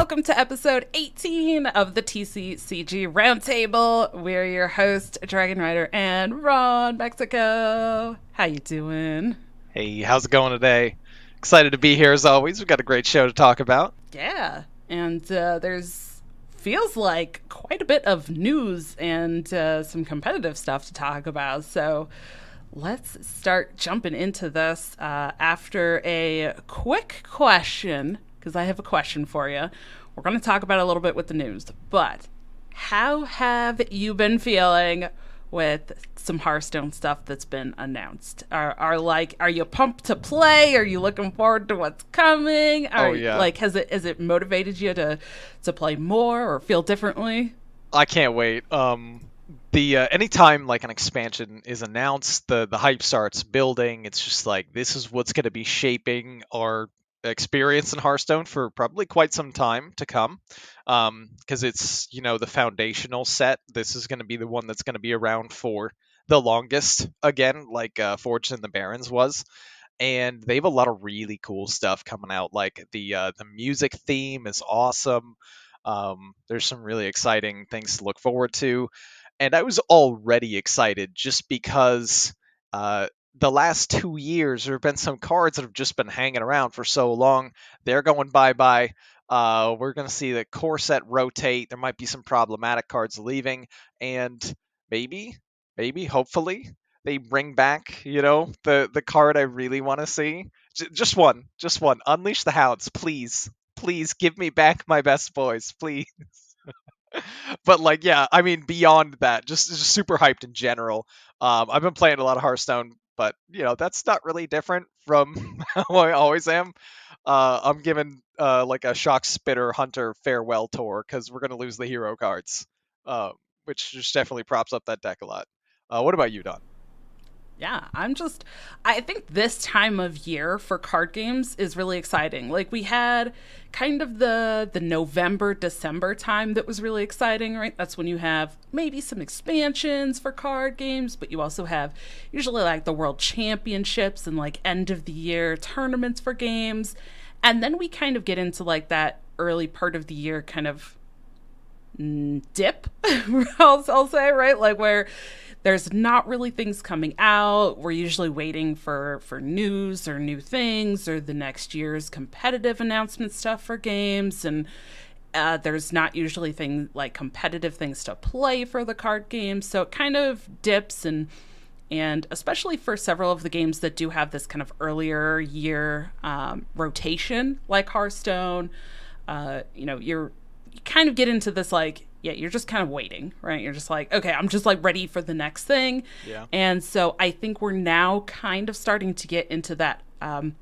welcome to episode 18 of the TCCG Roundtable. We're your host, Dragon Rider and Ron Mexico. How you doing? Hey, how's it going today? Excited to be here as always. We've got a great show to talk about. Yeah, and uh, there's feels like quite a bit of news and uh, some competitive stuff to talk about. So let's start jumping into this uh, after a quick question because I have a question for you. We're going to talk about a little bit with the news, but how have you been feeling with some Hearthstone stuff that's been announced? Are are like are you pumped to play? Are you looking forward to what's coming? Are, oh yeah. Like has it has it motivated you to to play more or feel differently? I can't wait. Um the uh, anytime like an expansion is announced, the the hype starts building. It's just like this is what's going to be shaping our experience in Hearthstone for probably quite some time to come because um, it's you know the foundational set. This is going to be the one that's going to be around for the longest again, like uh, Forged in the Barrens was. And they have a lot of really cool stuff coming out. Like the uh, the music theme is awesome. Um, there's some really exciting things to look forward to, and I was already excited just because uh, the last two years, there have been some cards that have just been hanging around for so long. They're going bye bye. Uh, we're going to see the core set rotate. There might be some problematic cards leaving, and maybe, maybe, hopefully, they bring back, you know, the the card I really want to see. J- just one, just one. Unleash the Hounds, please, please give me back my best boys, please. but like, yeah, I mean, beyond that, just just super hyped in general. Um, I've been playing a lot of Hearthstone but you know that's not really different from how I always am. Uh, I'm giving uh, like a Shockspitter hunter farewell tour because we're gonna lose the hero cards, uh, which just definitely props up that deck a lot. Uh, what about you, Ron? Yeah, I'm just I think this time of year for card games is really exciting. Like we had kind of the the November December time that was really exciting, right? That's when you have maybe some expansions for card games, but you also have usually like the World Championships and like end of the year tournaments for games. And then we kind of get into like that early part of the year kind of mm, dip, I'll, I'll say, right? Like where there's not really things coming out. We're usually waiting for for news or new things or the next year's competitive announcement stuff for games and uh, there's not usually things like competitive things to play for the card games, so it kind of dips and and especially for several of the games that do have this kind of earlier year um, rotation, like Hearthstone, uh, you know, you're you kind of get into this like yeah, you're just kind of waiting, right? You're just like, okay, I'm just like ready for the next thing. Yeah. And so I think we're now kind of starting to get into that um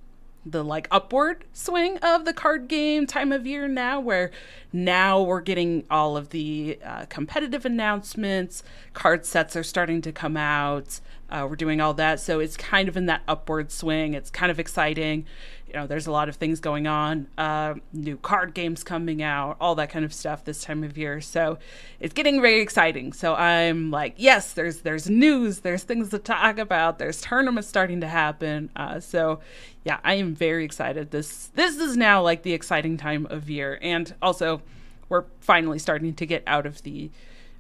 the like upward swing of the card game time of year now where now we're getting all of the uh, competitive announcements card sets are starting to come out uh, we're doing all that so it's kind of in that upward swing it's kind of exciting you know, there's a lot of things going on, uh, new card games coming out, all that kind of stuff this time of year. So it's getting very exciting. So I'm like, yes, there's there's news, there's things to talk about, there's tournaments starting to happen. Uh, so yeah, I am very excited. This this is now like the exciting time of year, and also we're finally starting to get out of the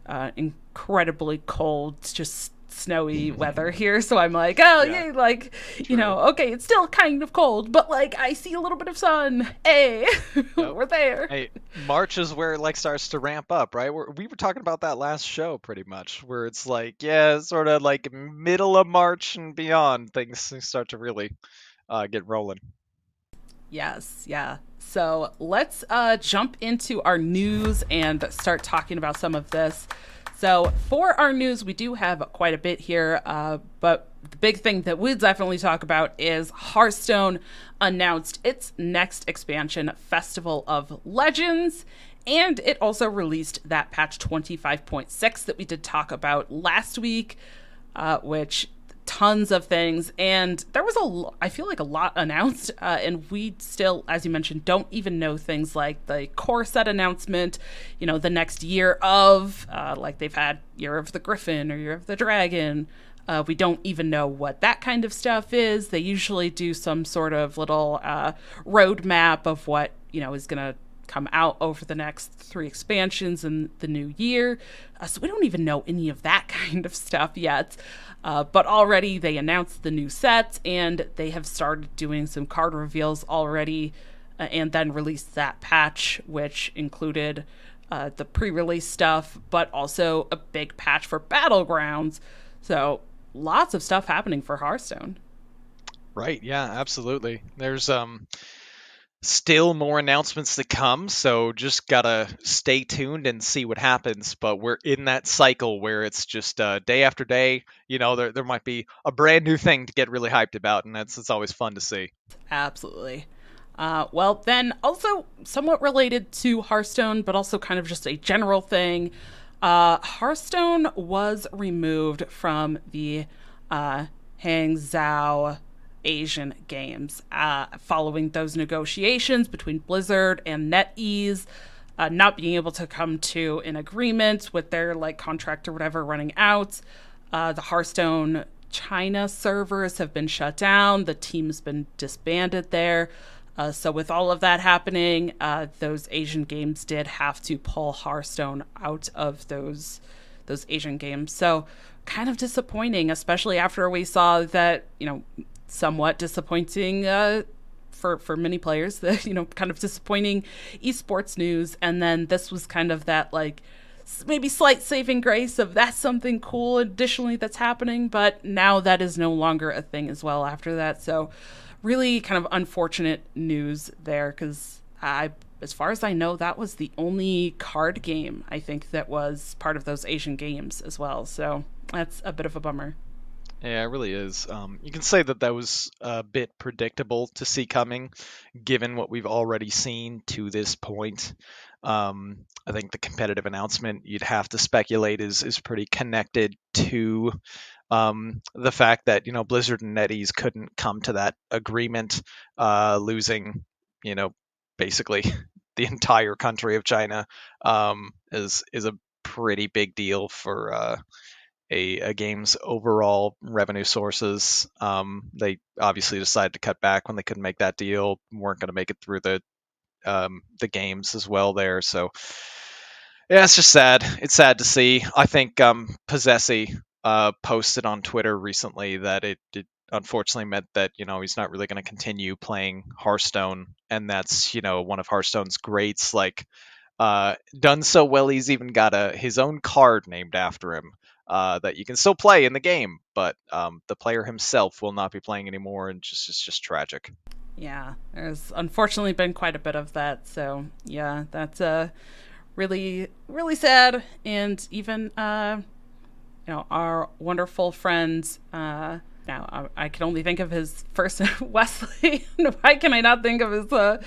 uh, incredibly cold, just snowy weather here, so I'm like, oh yeah, yeah like True. you know, okay, it's still kind of cold, but like I see a little bit of sun. Hey, yep. we're there. Hey, March is where it like starts to ramp up, right? We're, we were talking about that last show, pretty much, where it's like, yeah, sort of like middle of March and beyond, things start to really uh, get rolling. Yes, yeah. So let's uh, jump into our news and start talking about some of this. So for our news, we do have quite a bit here, uh, but the big thing that we'll definitely talk about is Hearthstone announced its next expansion, Festival of Legends. And it also released that patch 25.6 that we did talk about last week, uh, which tons of things. And there was a i feel like a lot announced uh, and we still as you mentioned don't even know things like the core set announcement you know the next year of uh, like they've had year of the griffin or year of the dragon. Uh, we don't even know what that kind of stuff is. They usually do some sort of little uh, roadmap of what you know is going to come out over the next three expansions in the new year. Uh, so we don't even know any of that kind of stuff yet. Uh, but already they announced the new sets and they have started doing some card reveals already uh, and then released that patch, which included uh, the pre release stuff, but also a big patch for Battlegrounds. So lots of stuff happening for Hearthstone. Right, yeah, absolutely. There's um still more announcements to come, so just gotta stay tuned and see what happens. But we're in that cycle where it's just uh, day after day. You know, there there might be a brand new thing to get really hyped about, and that's it's always fun to see. Absolutely. Uh, well, then also somewhat related to Hearthstone, but also kind of just a general thing. Uh, Hearthstone was removed from the uh, Hangzhou Asian Games uh, following those negotiations between Blizzard and NetEase. Uh, not being able to come to an agreement with their like contract or whatever running out. Uh, the Hearthstone China servers have been shut down. The team's been disbanded there. Uh, so with all of that happening, uh, those Asian games did have to pull Hearthstone out of those those Asian games. So kind of disappointing, especially after we saw that you know somewhat disappointing uh, for for many players. The you know kind of disappointing esports news, and then this was kind of that like maybe slight saving grace of that's something cool additionally that's happening, but now that is no longer a thing as well after that. So really kind of unfortunate news there because I, as far as I know, that was the only card game I think that was part of those Asian games as well. So that's a bit of a bummer. Yeah, it really is. Um, you can say that that was a bit predictable to see coming, given what we've already seen to this point. Um, I think the competitive announcement you'd have to speculate is is pretty connected to um, the fact that you know Blizzard and NetEase couldn't come to that agreement, uh, losing you know basically the entire country of China um, is is a pretty big deal for uh, a, a, game's overall revenue sources. Um, they obviously decided to cut back when they couldn't make that deal, weren't going to make it through the um, the games as well there. So yeah, it's just sad. It's sad to see. I think um, Possessi uh, posted on Twitter recently that it, it unfortunately meant that you know he's not really going to continue playing Hearthstone, and that's you know one of Hearthstone's greats. Like uh, done so well, he's even got a his own card named after him uh, that you can still play in the game, but um, the player himself will not be playing anymore, and just it's just tragic. Yeah, there's unfortunately been quite a bit of that. So yeah, that's uh really really sad, and even uh you know, our wonderful friend. Uh, now I, I, can only think of his first Wesley. Why can I not think of his uh,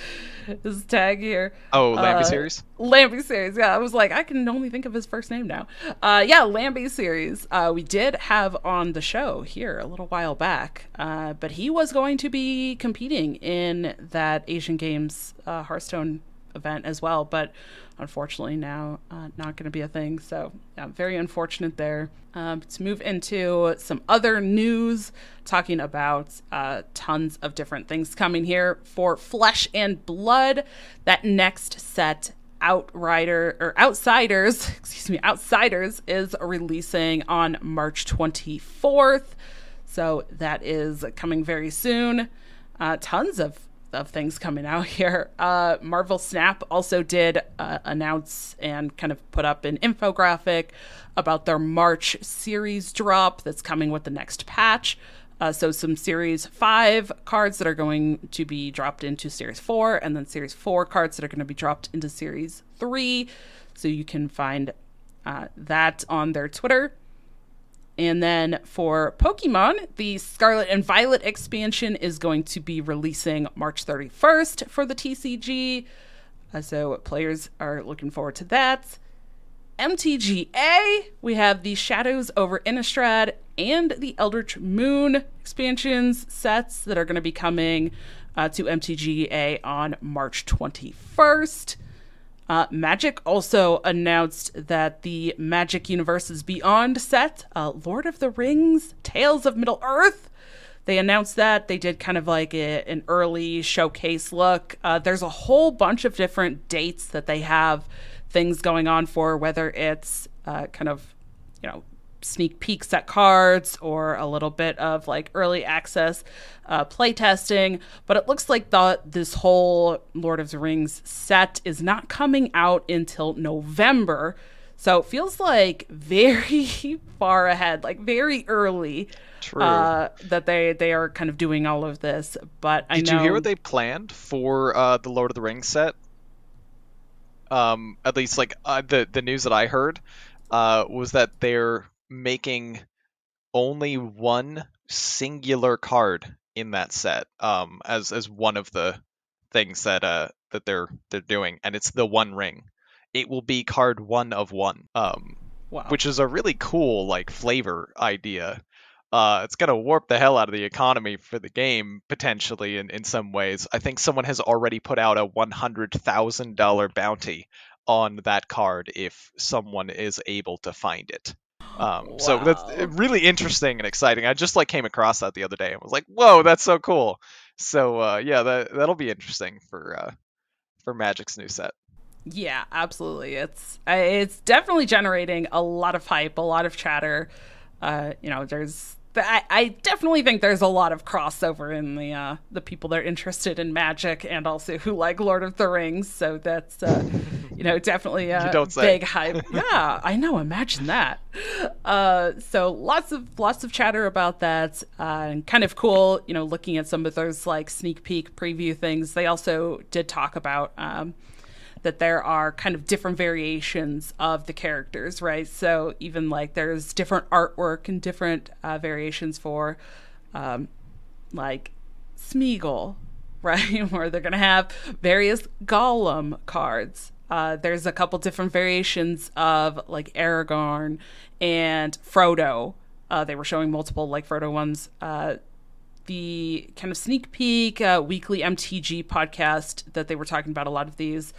his tag here? Oh, Lambie uh, series. Lambyseries. Yeah, I was like, I can only think of his first name now. Uh, yeah, Lambyseries. Uh, we did have on the show here a little while back, uh, but he was going to be competing in that Asian Games uh, Hearthstone event as well, but unfortunately now uh, not going to be a thing. So, yeah, very unfortunate there. Um, to move into some other news, talking about uh, tons of different things coming here for Flesh and Blood. That next set Outrider or Outsiders, excuse me, Outsiders is releasing on March 24th. So that is coming very soon. Uh, tons of of things coming out here. Uh, Marvel Snap also did uh, announce and kind of put up an infographic about their March series drop that's coming with the next patch. Uh, so some Series 5 cards that are going to be dropped into Series 4, and then Series 4 cards that are going to be dropped into Series 3. So you can find uh, that on their Twitter. And then for Pokemon, the Scarlet and Violet expansion is going to be releasing March 31st for the TCG. Uh, so players are looking forward to that. MTGA, we have the Shadows over Innistrad and the Eldritch Moon expansions sets that are going to be coming uh, to MTGA on March 21st. Uh, Magic also announced that the Magic Universes Beyond set, uh, Lord of the Rings, Tales of Middle Earth, they announced that. They did kind of like a, an early showcase look. Uh, there's a whole bunch of different dates that they have things going on for, whether it's uh, kind of you know sneak peeks at cards or a little bit of like early access uh, playtesting. But it looks like the, this whole Lord of the Rings set is not coming out until November. So it feels like very far ahead, like very early. True. Uh, that they they are kind of doing all of this, but I Did know. you hear what they planned for uh, the Lord of the Rings set? Um, at least like uh, the the news that I heard uh, was that they're making only one singular card in that set um, as as one of the things that uh that they're they're doing, and it's the One Ring. It will be card one of one, um, wow. which is a really cool like flavor idea. Uh, it's gonna warp the hell out of the economy for the game potentially in, in some ways. I think someone has already put out a one hundred thousand dollar bounty on that card if someone is able to find it. Um, So that's really interesting and exciting. I just like came across that the other day and was like, "Whoa, that's so cool!" So uh, yeah, that that'll be interesting for uh, for Magic's new set. Yeah, absolutely. It's it's definitely generating a lot of hype, a lot of chatter. Uh, you know, there's I, I definitely think there's a lot of crossover in the uh, the people that are interested in magic and also who like Lord of the Rings. So that's uh, you know definitely a big hype. yeah, I know. Imagine that. Uh, so lots of lots of chatter about that, uh, and kind of cool. You know, looking at some of those like sneak peek preview things. They also did talk about. Um, that there are kind of different variations of the characters, right? So even like there's different artwork and different uh, variations for, um, like Smeagol, right? Where they're gonna have various Gollum cards. Uh, there's a couple different variations of like Aragorn and Frodo. Uh, they were showing multiple like Frodo ones. Uh, the kind of sneak peek uh, weekly MTG podcast that they were talking about a lot of these.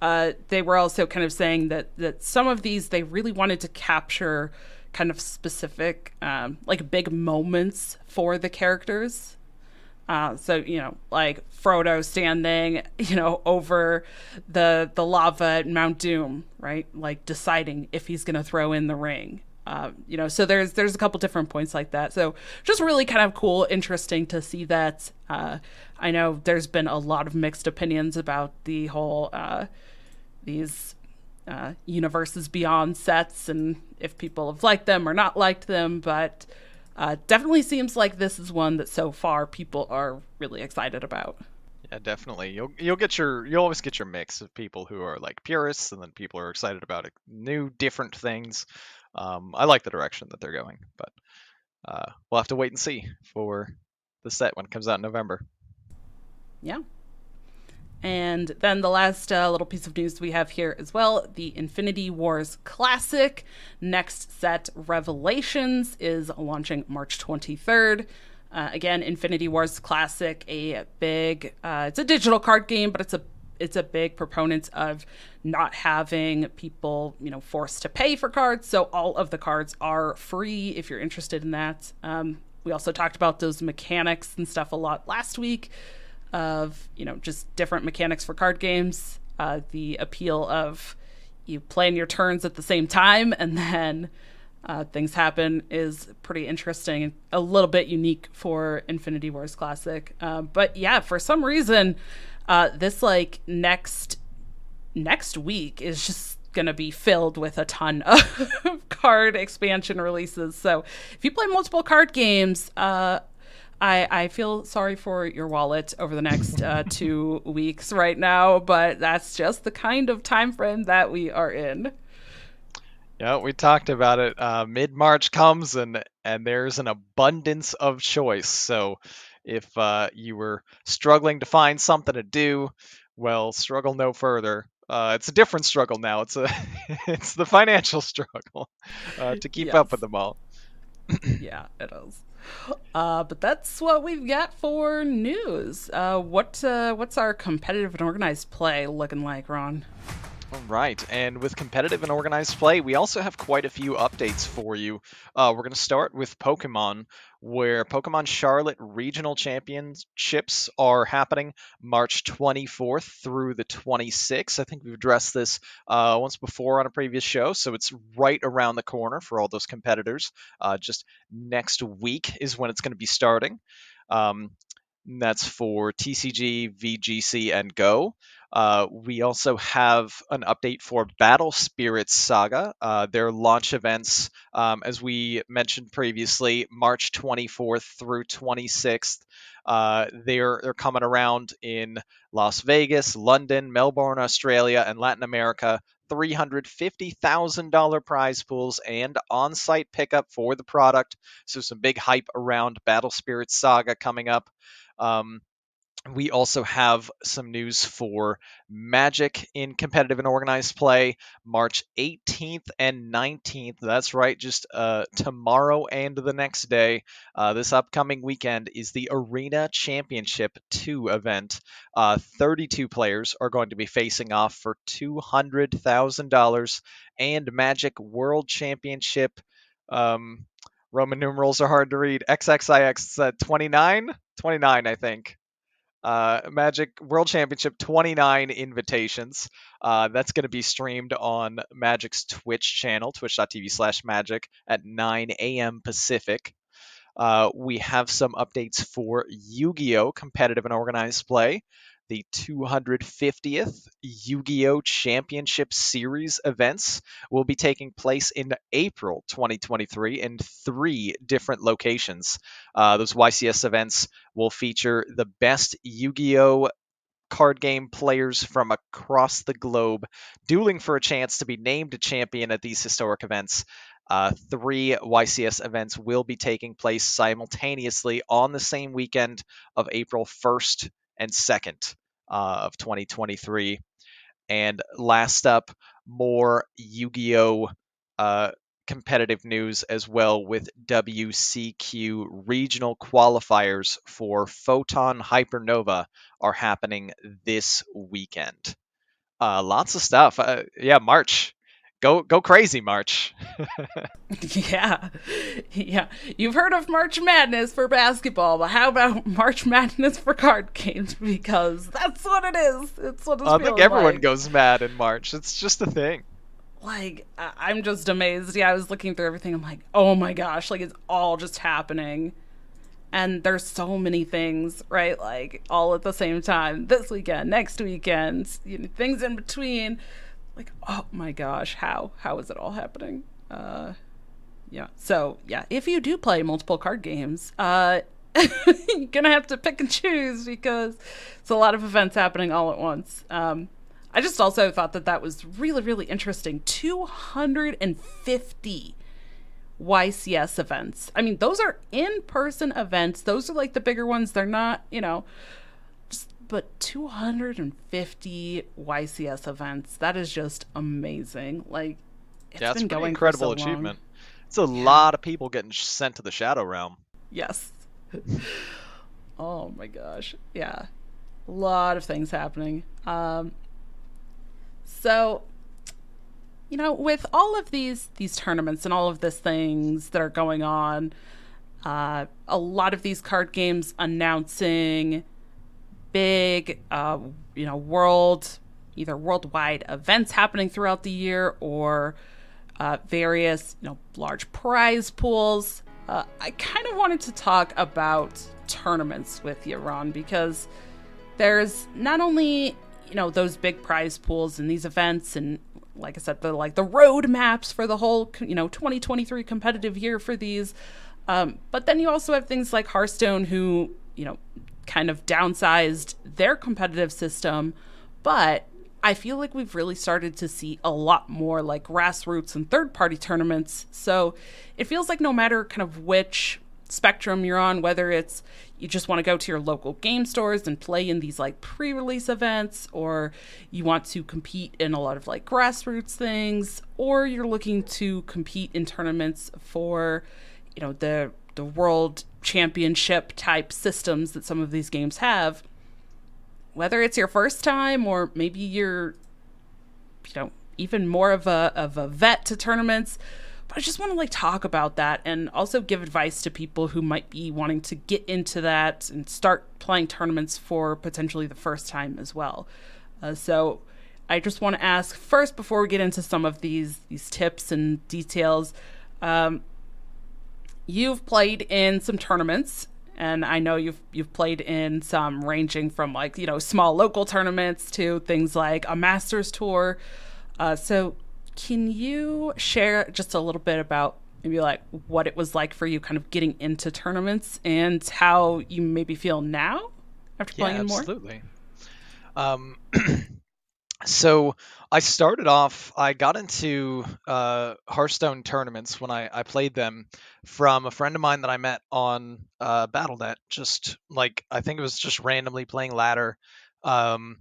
Uh, they were also kind of saying that that some of these they really wanted to capture kind of specific um, like big moments for the characters. Uh, so you know, like Frodo standing, you know, over the the lava at Mount Doom, right? Like deciding if he's going to throw in the ring. Uh, you know, so there's there's a couple different points like that. So just really kind of cool, interesting to see that. Uh, I know there's been a lot of mixed opinions about the whole uh, these uh, universes beyond sets and if people have liked them or not liked them, but uh, definitely seems like this is one that so far people are really excited about. Yeah, definitely. You'll you'll get your you'll always get your mix of people who are like purists and then people who are excited about new different things. Um, I like the direction that they're going, but uh, we'll have to wait and see for the set when it comes out in November. Yeah. And then the last uh, little piece of news we have here as well the Infinity Wars Classic next set Revelations is launching March 23rd. Uh, again, Infinity Wars Classic, a big, uh, it's a digital card game, but it's a it's a big proponent of not having people, you know, forced to pay for cards. So all of the cards are free if you're interested in that. Um, we also talked about those mechanics and stuff a lot last week of you know just different mechanics for card games uh, the appeal of you playing your turns at the same time and then uh, things happen is pretty interesting and a little bit unique for infinity wars classic. Uh, but yeah for some reason uh, this like next next week is just gonna be filled with a ton of card expansion releases. So if you play multiple card games uh, I, I feel sorry for your wallet over the next uh, two weeks right now, but that's just the kind of time frame that we are in. Yeah, we talked about it. Uh, Mid March comes and and there's an abundance of choice. So if uh, you were struggling to find something to do, well, struggle no further. Uh, it's a different struggle now. It's a it's the financial struggle uh, to keep up with them all. yeah, it is. Uh, but that's what we've got for news. Uh, what uh, what's our competitive and organized play looking like, Ron? Right, and with competitive and organized play, we also have quite a few updates for you. Uh, we're going to start with Pokemon, where Pokemon Charlotte Regional Championships are happening March 24th through the 26th. I think we've addressed this uh, once before on a previous show, so it's right around the corner for all those competitors. Uh, just next week is when it's going to be starting. Um, that's for TCG, VGC, and Go. Uh, we also have an update for Battle Spirits Saga. Uh, their launch events, um, as we mentioned previously, March 24th through 26th. Uh, they're they're coming around in Las Vegas, London, Melbourne, Australia, and Latin America. $350,000 prize pools and on site pickup for the product. So, some big hype around Battle Spirits Saga coming up. Um, we also have some news for Magic in competitive and organized play, March 18th and 19th. That's right, just uh, tomorrow and the next day. Uh, this upcoming weekend is the Arena Championship 2 event. Uh, 32 players are going to be facing off for $200,000, and Magic World Championship. Um, Roman numerals are hard to read. XXIX 29? 29, I think uh, Magic World Championship 29 invitations. Uh, that's going to be streamed on Magic's Twitch channel, twitch.tv slash magic at 9 a.m. Pacific. Uh, we have some updates for Yu Gi Oh! competitive and organized play the 250th Yu Gi Oh! Championship Series events will be taking place in April 2023 in three different locations. Uh, those YCS events will feature the best Yu Gi Oh! card game players from across the globe dueling for a chance to be named a champion at these historic events. Uh, three YCS events will be taking place simultaneously on the same weekend of April 1st and 2nd uh, of 2023. And last up, more Yu Gi Oh! Uh, competitive news as well with WCQ regional qualifiers for Photon Hypernova are happening this weekend. Uh, lots of stuff. Uh, yeah, March go go crazy march. Yeah. Yeah. You've heard of march madness for basketball but how about march madness for card games? Because that's what it is. It's what it's i think everyone like. goes mad in march. It's just a thing. Like i'm just amazed. Yeah i was looking through everything. I'm like oh my gosh like it's all just happening. And there's so many things right? Like all at the same time. This weekend next weekend you know, things in between like oh my gosh how how is it all happening uh yeah so yeah if you do play multiple card games uh you're gonna have to pick and choose because it's a lot of events happening all at once um i just also thought that that was really really interesting 250 YCS events. I mean, those are in person events. Those are like the bigger ones. They're not, you know, but 250 YCS events. That is just amazing. Like it's yeah, been going incredible so achievement. Long. It's a yeah. lot of people getting sent to the Shadow Realm. Yes. oh my gosh. Yeah. A lot of things happening. Um so you know, with all of these these tournaments and all of these things that are going on, uh, a lot of these card games announcing big, uh, you know, world, either worldwide events happening throughout the year or uh, various, you know, large prize pools. Uh, I kind of wanted to talk about tournaments with you, Ron, because there's not only you know those big prize pools and these events and like I said, the like the road maps for the whole you know 2023 competitive year for these. Um, but then you also have things like Hearthstone, who you know kind of downsized their competitive system, but I feel like we've really started to see a lot more like grassroots and third party tournaments. So it feels like no matter kind of which spectrum you're on, whether it's you just want to go to your local game stores and play in these like pre release events, or you want to compete in a lot of like grassroots things, or you're looking to compete in tournaments for, you know, the the world championship type systems that some of these games have, whether it's your first time or maybe you're you know, even more of a of a vet to tournaments. But I just want to like talk about that and also give advice to people who might be wanting to get into that and start playing tournaments for potentially the first time as well. Uh, so I just want to ask first before we get into some of these these tips and details. Um, you've played in some tournaments and I know you've you've played in some ranging from like you know small local tournaments to things like a Masters tour. Uh, so, can you share just a little bit about maybe like what it was like for you, kind of getting into tournaments, and how you maybe feel now after playing yeah, more? Absolutely. Um, so I started off. I got into uh, Hearthstone tournaments when I, I played them from a friend of mine that I met on uh, BattleNet. Just like I think it was just randomly playing ladder. Um,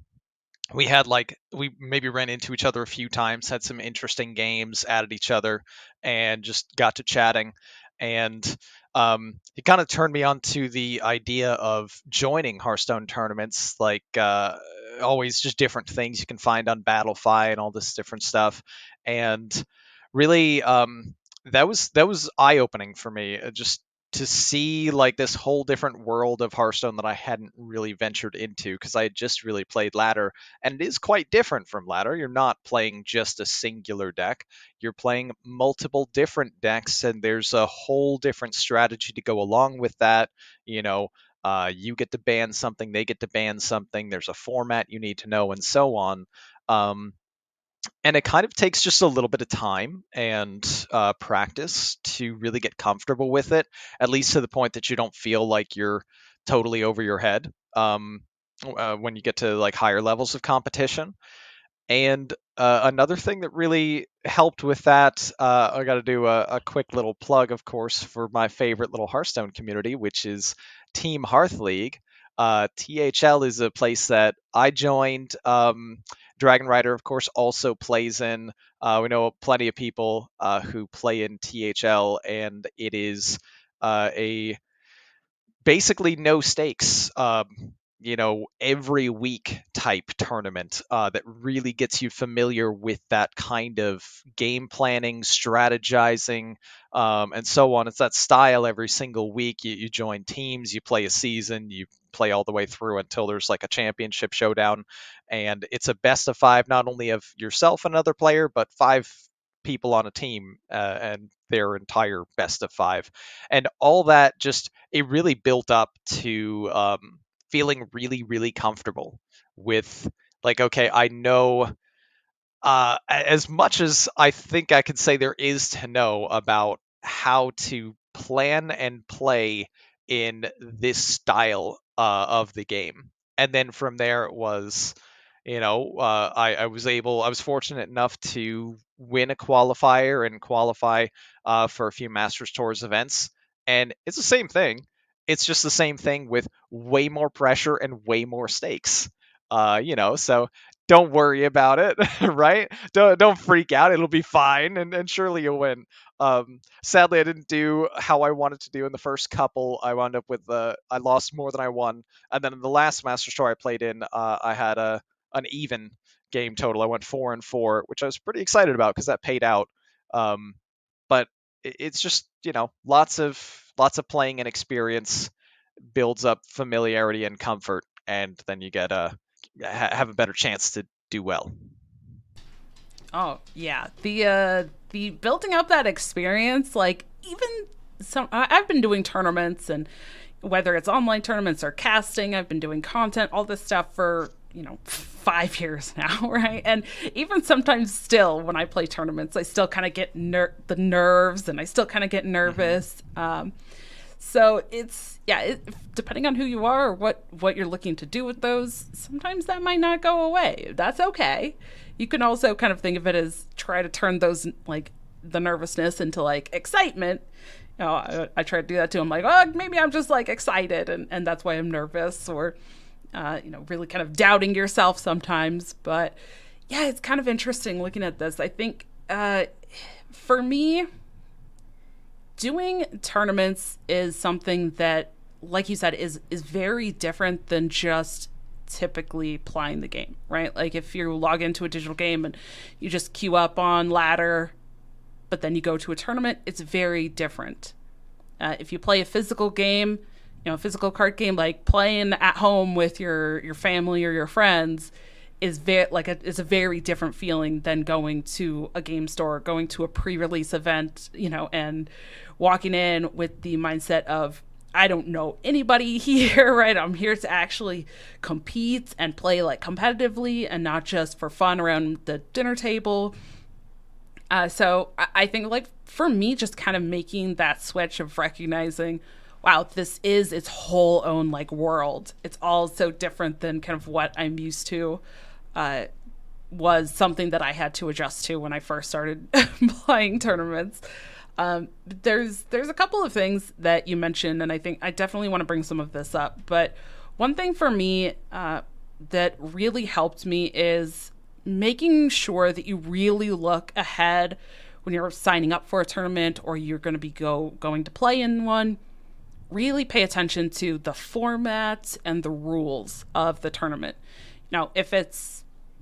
we had like we maybe ran into each other a few times, had some interesting games, added each other, and just got to chatting. And um, it kind of turned me on to the idea of joining Hearthstone tournaments, like uh, always just different things you can find on Battlefy and all this different stuff. And really, um, that was that was eye opening for me. Uh, just to see like this whole different world of Hearthstone that I hadn't really ventured into because I had just really played ladder and it is quite different from ladder. You're not playing just a singular deck. You're playing multiple different decks and there's a whole different strategy to go along with that. You know, uh, you get to ban something, they get to ban something. There's a format you need to know, and so on. Um, and it kind of takes just a little bit of time and uh, practice to really get comfortable with it, at least to the point that you don't feel like you're totally over your head um, uh, when you get to like higher levels of competition. And uh, another thing that really helped with that, uh, I got to do a, a, quick little plug, of course, for my favorite little Hearthstone community, which is Team Hearth League. Uh, THL is a place that I joined. Um, Dragon Rider, of course, also plays in. Uh, we know plenty of people uh, who play in THL, and it is uh, a basically no stakes. Um, you know, every week type tournament uh, that really gets you familiar with that kind of game planning, strategizing, um, and so on. It's that style every single week. You, you join teams, you play a season, you play all the way through until there's like a championship showdown. And it's a best of five, not only of yourself and another player, but five people on a team uh, and their entire best of five. And all that just, it really built up to um, feeling really, really comfortable with, like, okay, I know. Uh, as much as I think I could say there is to know about how to plan and play in this style uh, of the game. And then from there it was, you know, uh, I, I was able, I was fortunate enough to win a qualifier and qualify uh, for a few Masters Tours events. And it's the same thing. It's just the same thing with way more pressure and way more stakes. Uh, you know, so don't worry about it, right? Don't don't freak out. It'll be fine, and, and surely you'll win. Um, sadly, I didn't do how I wanted to do in the first couple. I wound up with uh, I lost more than I won, and then in the last Master Tour I played in, uh, I had a an even game total. I went four and four, which I was pretty excited about because that paid out. Um, but it's just you know lots of lots of playing and experience builds up familiarity and comfort, and then you get a have a better chance to do well. Oh yeah, the uh, the building up that experience, like even some, I've been doing tournaments and whether it's online tournaments or casting, I've been doing content, all this stuff for you know five years now, right? And even sometimes still when I play tournaments, I still kind of get ner- the nerves and I still kind of get mm-hmm. nervous. Mm-hmm. Um, so it's yeah, it, depending on who you are or what what you're looking to do with those, sometimes that might not go away. That's okay. You can also kind of think of it as try to turn those like the nervousness into like excitement. You know, I, I try to do that too. I'm like, oh, maybe I'm just like excited, and and that's why I'm nervous, or uh, you know, really kind of doubting yourself sometimes. But yeah, it's kind of interesting looking at this. I think uh, for me doing tournaments is something that like you said is is very different than just typically playing the game, right? Like if you log into a digital game and you just queue up on ladder, but then you go to a tournament, it's very different. Uh, if you play a physical game, you know, a physical card game, like playing at home with your your family or your friends, is very like a, is a very different feeling than going to a game store, going to a pre-release event, you know, and walking in with the mindset of I don't know anybody here, right? I'm here to actually compete and play like competitively and not just for fun around the dinner table. Uh, so I think like for me, just kind of making that switch of recognizing, wow, this is its whole own like world. It's all so different than kind of what I'm used to. Uh, was something that I had to adjust to when I first started playing tournaments. Um, there's there's a couple of things that you mentioned, and I think I definitely want to bring some of this up. But one thing for me uh, that really helped me is making sure that you really look ahead when you're signing up for a tournament or you're going to be go going to play in one. Really pay attention to the format and the rules of the tournament. Now, if it's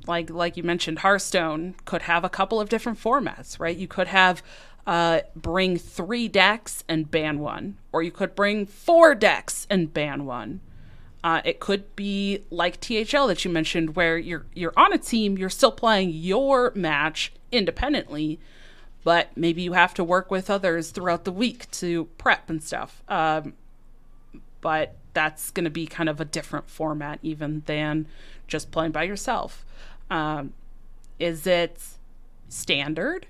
like like you mentioned, Hearthstone could have a couple of different formats, right? You could have uh, bring three decks and ban one, or you could bring four decks and ban one. Uh, it could be like THL that you mentioned, where you're you're on a team, you're still playing your match independently, but maybe you have to work with others throughout the week to prep and stuff. Um, but that's going to be kind of a different format even than just playing by yourself. Um, is it standard?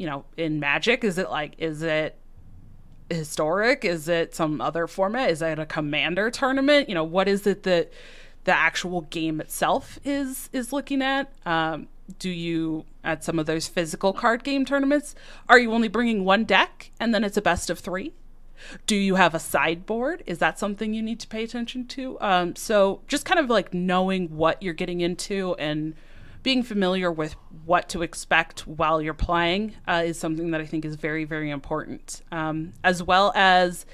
you know, in Magic? Is it like, is it historic? Is it some other format? Is it a commander tournament? You know, what is it that the actual game itself is is looking at? Um, do you at some of those physical card game tournaments are you only bringing one deck and then it's a best of three? Do you have a sideboard? Is that something you need to pay attention to? Um, so just kind of like knowing what you're getting into and being familiar with what to expect while you're playing uh, is something that I think is very, very important, um, as well as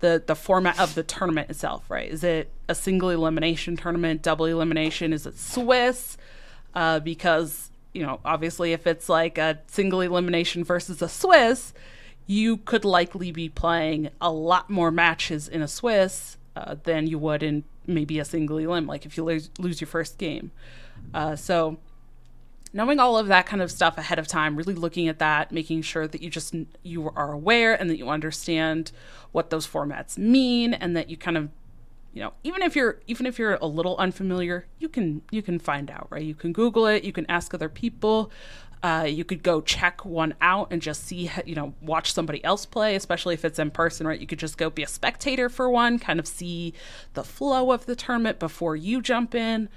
the the format of the tournament itself. Right? Is it a single elimination tournament, double elimination? Is it Swiss? Uh, because you know, obviously, if it's like a single elimination versus a Swiss, you could likely be playing a lot more matches in a Swiss uh, than you would in maybe a single elim. Like if you lose, lose your first game. Uh, so knowing all of that kind of stuff ahead of time really looking at that making sure that you just you are aware and that you understand what those formats mean and that you kind of you know even if you're even if you're a little unfamiliar you can you can find out right you can google it you can ask other people uh, you could go check one out and just see you know watch somebody else play especially if it's in person right you could just go be a spectator for one kind of see the flow of the tournament before you jump in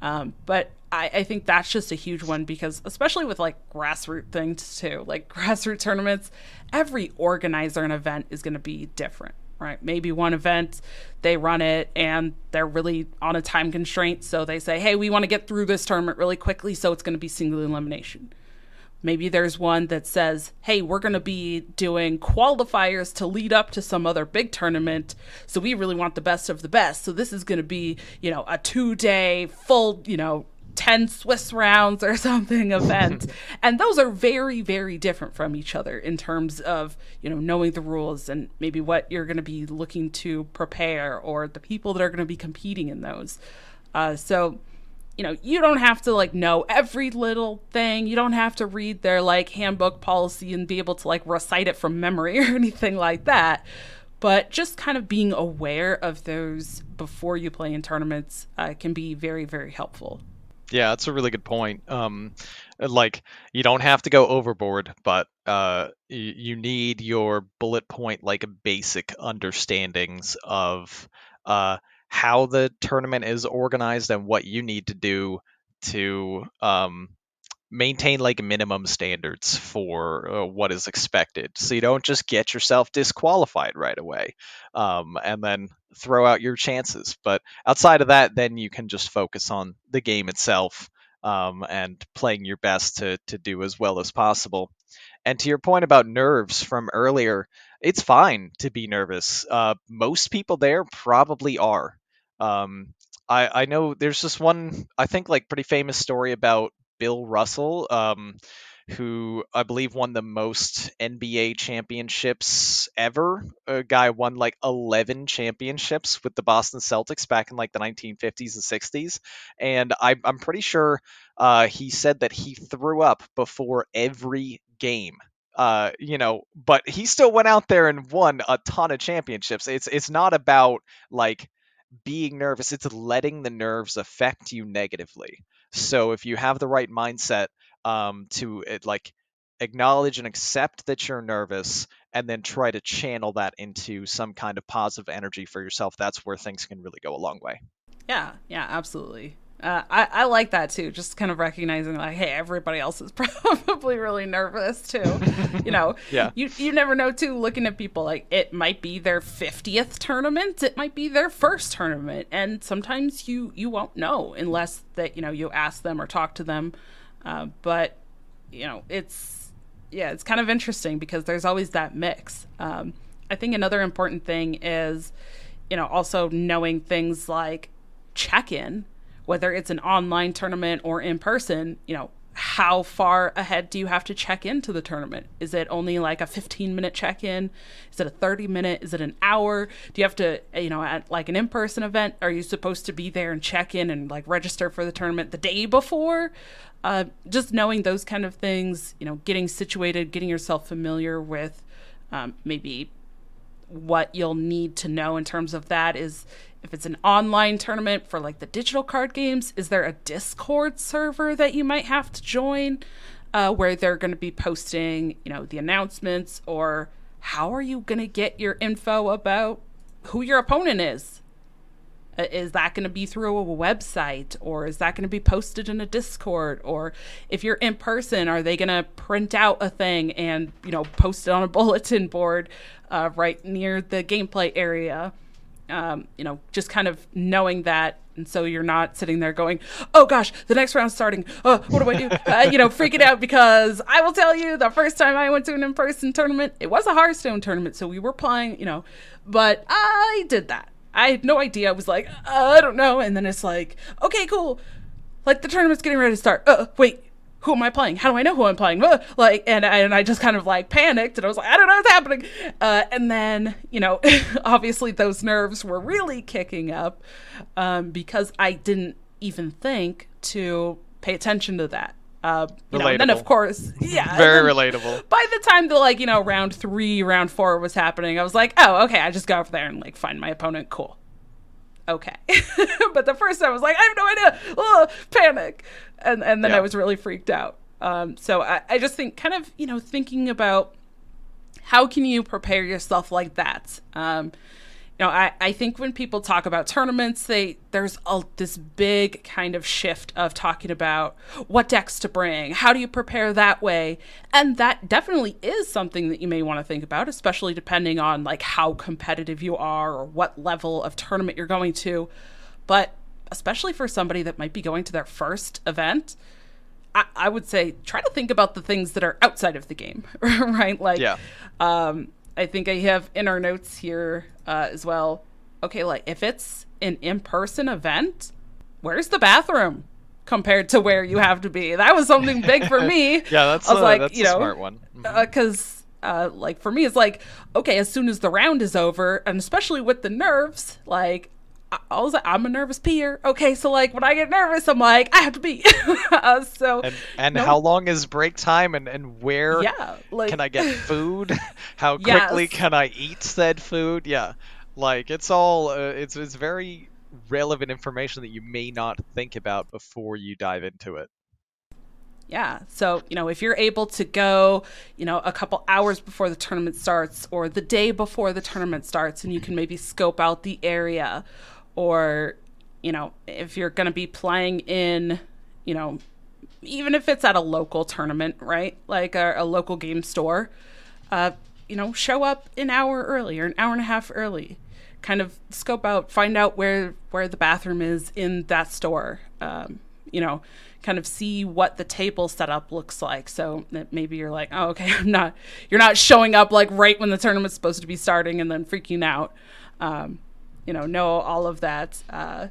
um, but I, I think that's just a huge one because especially with like grassroots things too, like grassroots tournaments, every organizer and event is going to be different right? Maybe one event they run it and they're really on a time constraint, so they say, "Hey, we want to get through this tournament really quickly, so it's going to be single elimination." Maybe there's one that says, hey, we're going to be doing qualifiers to lead up to some other big tournament. So we really want the best of the best. So this is going to be, you know, a two day full, you know, 10 Swiss rounds or something event. and those are very, very different from each other in terms of, you know, knowing the rules and maybe what you're going to be looking to prepare or the people that are going to be competing in those. Uh, so, you know, you don't have to like know every little thing. You don't have to read their like handbook policy and be able to like recite it from memory or anything like that. But just kind of being aware of those before you play in tournaments uh, can be very, very helpful. Yeah, that's a really good point. Um, like you don't have to go overboard, but uh, y- you need your bullet point like basic understandings of uh, how the tournament is organized and what you need to do to um, maintain like minimum standards for uh, what is expected. So you don't just get yourself disqualified right away um, and then throw out your chances. But outside of that then you can just focus on the game itself um, and playing your best to, to do as well as possible. And to your point about nerves from earlier it's fine to be nervous. Uh, most people there probably are um, I I know there's just one I think like pretty famous story about Bill Russell. Um, who I believe won the most NBA championships ever. A guy won like 11 championships with the Boston Celtics back in like the 1950s and 60s. And I, am pretty sure uh, he said that he threw up before every game. Uh, you know, but he still went out there and won a ton of championships. It's it's not about like being nervous, it's letting the nerves affect you negatively. So if you have the right mindset um, to it, like acknowledge and accept that you're nervous and then try to channel that into some kind of positive energy for yourself that's where things can really go a long way yeah yeah absolutely uh, I, I like that too just kind of recognizing like hey everybody else is probably really nervous too. You know yeah. you, you never know too looking at people like it might be their 50th tournament it might be their first tournament and sometimes you you won't know unless that you know you ask them or talk to them. Uh, but you know, it's yeah, it's kind of interesting because there's always that mix. Um, I think another important thing is, you know, also knowing things like check-in, whether it's an online tournament or in person. You know, how far ahead do you have to check into the tournament? Is it only like a 15 minute check in? Is it a 30 minute? Is it an hour? Do you have to, you know, at like an in person event, are you supposed to be there and check in and like register for the tournament the day before? Uh, just knowing those kind of things, you know, getting situated, getting yourself familiar with um, maybe what you'll need to know in terms of that is if it's an online tournament for like the digital card games, is there a Discord server that you might have to join uh, where they're going to be posting, you know, the announcements or how are you going to get your info about who your opponent is? Uh, is that going to be through a website or is that going to be posted in a discord or if you're in person are they going to print out a thing and you know post it on a bulletin board uh, right near the gameplay area um, you know, just kind of knowing that. And so you're not sitting there going, oh gosh, the next round's starting. Oh, what do I do? uh, you know, freaking out because I will tell you the first time I went to an in person tournament, it was a Hearthstone tournament. So we were playing, you know, but I did that. I had no idea. I was like, uh, I don't know. And then it's like, okay, cool. Like the tournament's getting ready to start. Uh, wait, who am I playing? How do I know who I'm playing? Like, and and I just kind of like panicked, and I was like, I don't know what's happening. Uh, and then, you know, obviously those nerves were really kicking up um, because I didn't even think to pay attention to that. Uh, you know, and then of course, yeah, very relatable. By the time the like you know round three, round four was happening, I was like, oh, okay, I just go over there and like find my opponent. Cool okay. but the first time I was like, I have no idea. Oh, panic. And and then yeah. I was really freaked out. Um, so I, I just think kind of, you know, thinking about how can you prepare yourself like that? Um, know, I, I think when people talk about tournaments, they there's a, this big kind of shift of talking about what decks to bring, how do you prepare that way, and that definitely is something that you may want to think about, especially depending on like how competitive you are or what level of tournament you're going to. But especially for somebody that might be going to their first event, I, I would say try to think about the things that are outside of the game, right? Like, yeah. um, I think I have in our notes here uh, as well. Okay, like if it's an in-person event, where's the bathroom compared to where you have to be? That was something big for me. yeah, that's I was a, like, that's you know, smart one. Because mm-hmm. uh, uh, like for me, it's like okay, as soon as the round is over, and especially with the nerves, like I was like, I'm a nervous peer. Okay, so like when I get nervous, I'm like, I have to be. uh, so and, and no. how long is break time, and and where yeah, like, can I get food? how quickly yes. can I eat said food? Yeah, like it's all uh, it's it's very relevant information that you may not think about before you dive into it. Yeah. So, you know, if you're able to go, you know, a couple hours before the tournament starts or the day before the tournament starts and you can maybe scope out the area or you know if you're going to be playing in you know even if it's at a local tournament right? Like a, a local game store uh, you know show up an hour early or an hour and a half early. Kind of scope out find out where where the bathroom is in that store um, you know kind of see what the table setup looks like. So that maybe you're like oh okay i'm not you're not showing up like right when the tournament's supposed to be starting and then freaking out. Um, you know know all of that uh,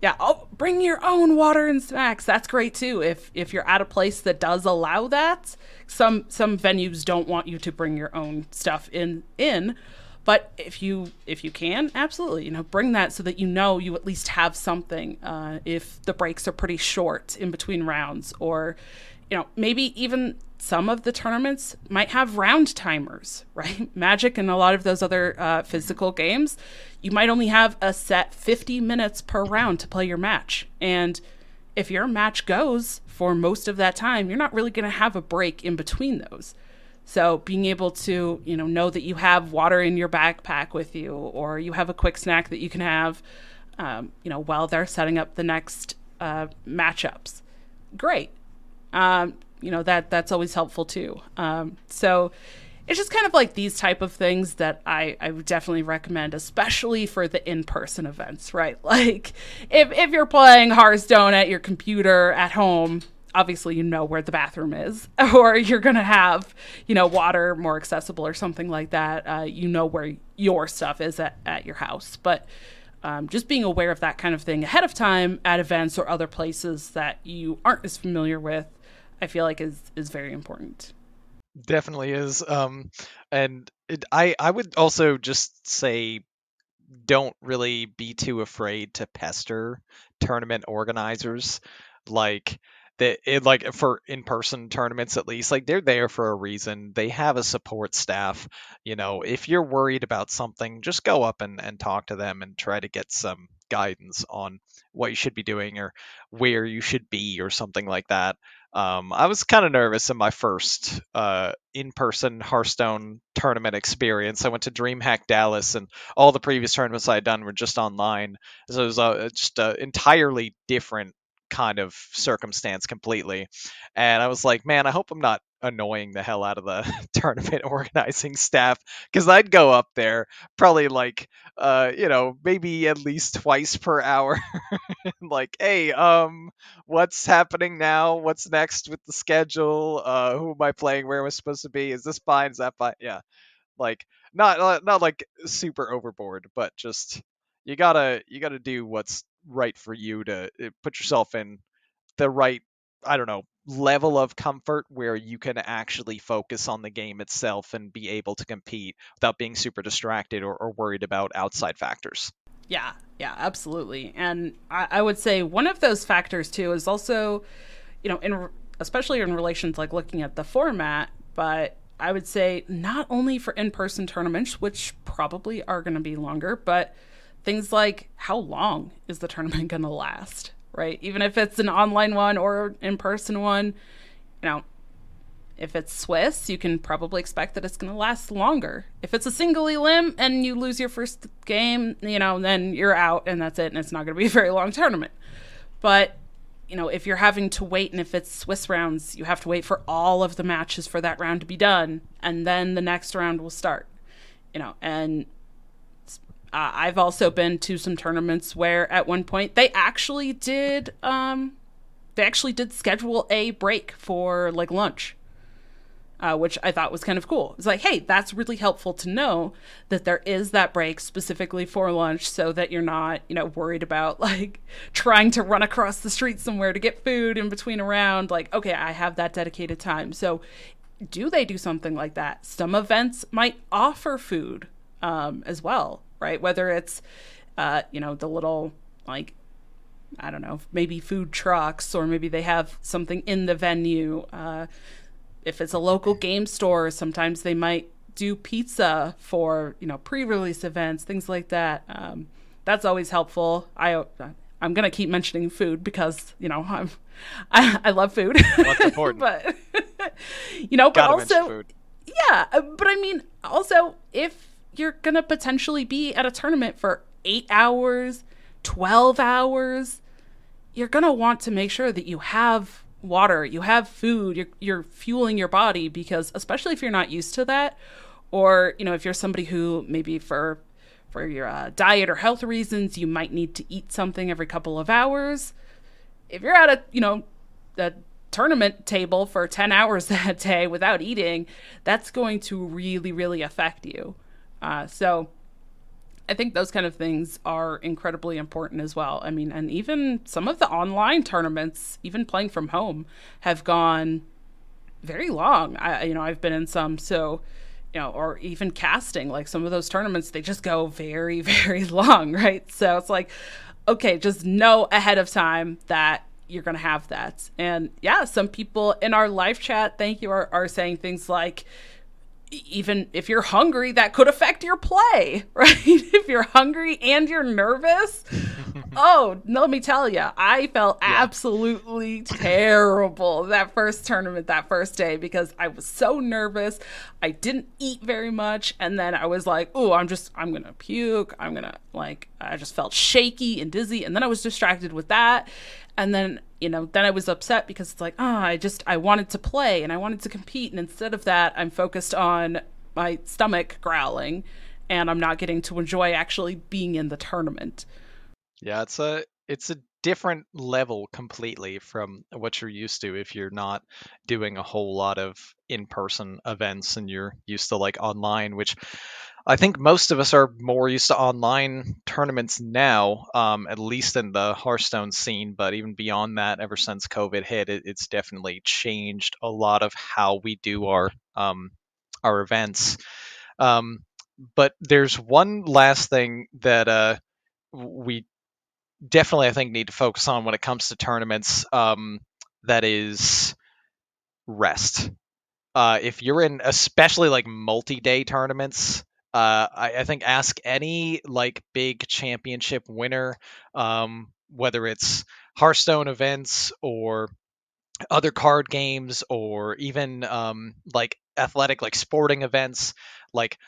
Yeah, oh, bring your own water and snacks. That's great too. If if you're at a place that does allow that, some some venues don't want you to bring your own stuff in in, but if you if you can, absolutely, you know, bring that so that you know you at least have something. Uh, if the breaks are pretty short in between rounds, or you know, maybe even some of the tournaments might have round timers, right? Magic and a lot of those other uh, physical games, you might only have a set 50 minutes per round to play your match. And if your match goes for most of that time, you're not really going to have a break in between those. So being able to, you know, know that you have water in your backpack with you, or you have a quick snack that you can have, um, you know, while they're setting up the next uh, matchups, great. Um, you know that that's always helpful too. Um, so it's just kind of like these type of things that I, I would definitely recommend, especially for the in-person events, right? Like if, if you're playing Hearthstone at your computer at home, obviously you know where the bathroom is, or you're gonna have, you know, water more accessible or something like that. Uh, you know where your stuff is at, at your house. But um, just being aware of that kind of thing ahead of time at events or other places that you aren't as familiar with I feel like is is very important. Definitely is. Um, and it, I I would also just say don't really be too afraid to pester tournament organizers like that it like for in-person tournaments at least like they're there for a reason they have a support staff you know if you're worried about something just go up and, and talk to them and try to get some guidance on what you should be doing or where you should be or something like that um, I was kind of nervous in my first uh, in-person Hearthstone tournament experience. I went to DreamHack Dallas, and all the previous tournaments I had done were just online. So it was uh, just an entirely different kind of circumstance completely. And I was like, man, I hope I'm not annoying the hell out of the tournament organizing staff. Because I'd go up there probably like uh you know maybe at least twice per hour. Like hey um what's happening now? What's next with the schedule? Uh who am I playing? Where am I supposed to be? Is this fine? Is that fine? Yeah. Like not not like super overboard but just you gotta you gotta do what's right for you to uh, put yourself in the right I don't know level of comfort where you can actually focus on the game itself and be able to compete without being super distracted or, or worried about outside factors. Yeah, yeah, absolutely. And I, I, would say one of those factors too is also, you know, in especially in relations like looking at the format, but I would say not only for in-person tournaments, which probably are going to be longer, but things like how long is the tournament going to last? right? Even if it's an online one or in person one, you know, if it's Swiss, you can probably expect that it's going to last longer. If it's a single elim and you lose your first game, you know, then you're out and that's it, and it's not going to be a very long tournament. But you know, if you're having to wait and if it's Swiss rounds, you have to wait for all of the matches for that round to be done, and then the next round will start. You know, and uh, I've also been to some tournaments where at one point they actually did um, they actually did schedule a break for like lunch. Uh, which I thought was kind of cool. It's like, hey, that's really helpful to know that there is that break specifically for lunch so that you're not, you know, worried about like trying to run across the street somewhere to get food in between around. Like, okay, I have that dedicated time. So, do they do something like that? Some events might offer food um, as well right? Whether it's, uh, you know, the little like I don't know, maybe food trucks, or maybe they have something in the venue. Uh, if it's a local game store, sometimes they might do pizza for you know pre-release events, things like that. Um, that's always helpful. I I'm gonna keep mentioning food because you know I'm I, I love food. That's important. but you know, but Gotta also yeah, uh, but I mean also if you're going to potentially be at a tournament for eight hours, 12 hours. You're going to want to make sure that you have water, you have food, you're, you're fueling your body because, especially if you're not used to that, or, you know, if you're somebody who maybe for for your uh, diet or health reasons, you might need to eat something every couple of hours. If you're at a, you know, a tournament table for 10 hours that day without eating, that's going to really, really affect you. Uh, so I think those kind of things are incredibly important as well. I mean, and even some of the online tournaments, even playing from home, have gone very long. I, you know, I've been in some, so you know, or even casting, like some of those tournaments, they just go very, very long, right? So it's like, okay, just know ahead of time that you're going to have that. And yeah, some people in our live chat, thank you, are, are saying things like, even if you're hungry, that could affect your play, right? if you're hungry and you're nervous, oh, let me tell you, I felt yeah. absolutely terrible that first tournament, that first day, because I was so nervous. I didn't eat very much. And then I was like, oh, I'm just, I'm going to puke. I'm going to, like, I just felt shaky and dizzy. And then I was distracted with that. And then you know, then I was upset because it's like, oh, I just I wanted to play and I wanted to compete, and instead of that, I'm focused on my stomach growling, and I'm not getting to enjoy actually being in the tournament. Yeah, it's a it's a different level completely from what you're used to if you're not doing a whole lot of in-person events and you're used to like online which I think most of us are more used to online tournaments now, um, at least in the Hearthstone scene. But even beyond that, ever since COVID hit, it, it's definitely changed a lot of how we do our um, our events. Um, but there's one last thing that uh, we definitely, I think, need to focus on when it comes to tournaments. Um, that is rest. Uh, if you're in, especially like multi-day tournaments, uh, I, I, think ask any like big championship winner, um, whether it's Hearthstone events or other card games or even um, like athletic, like sporting events, like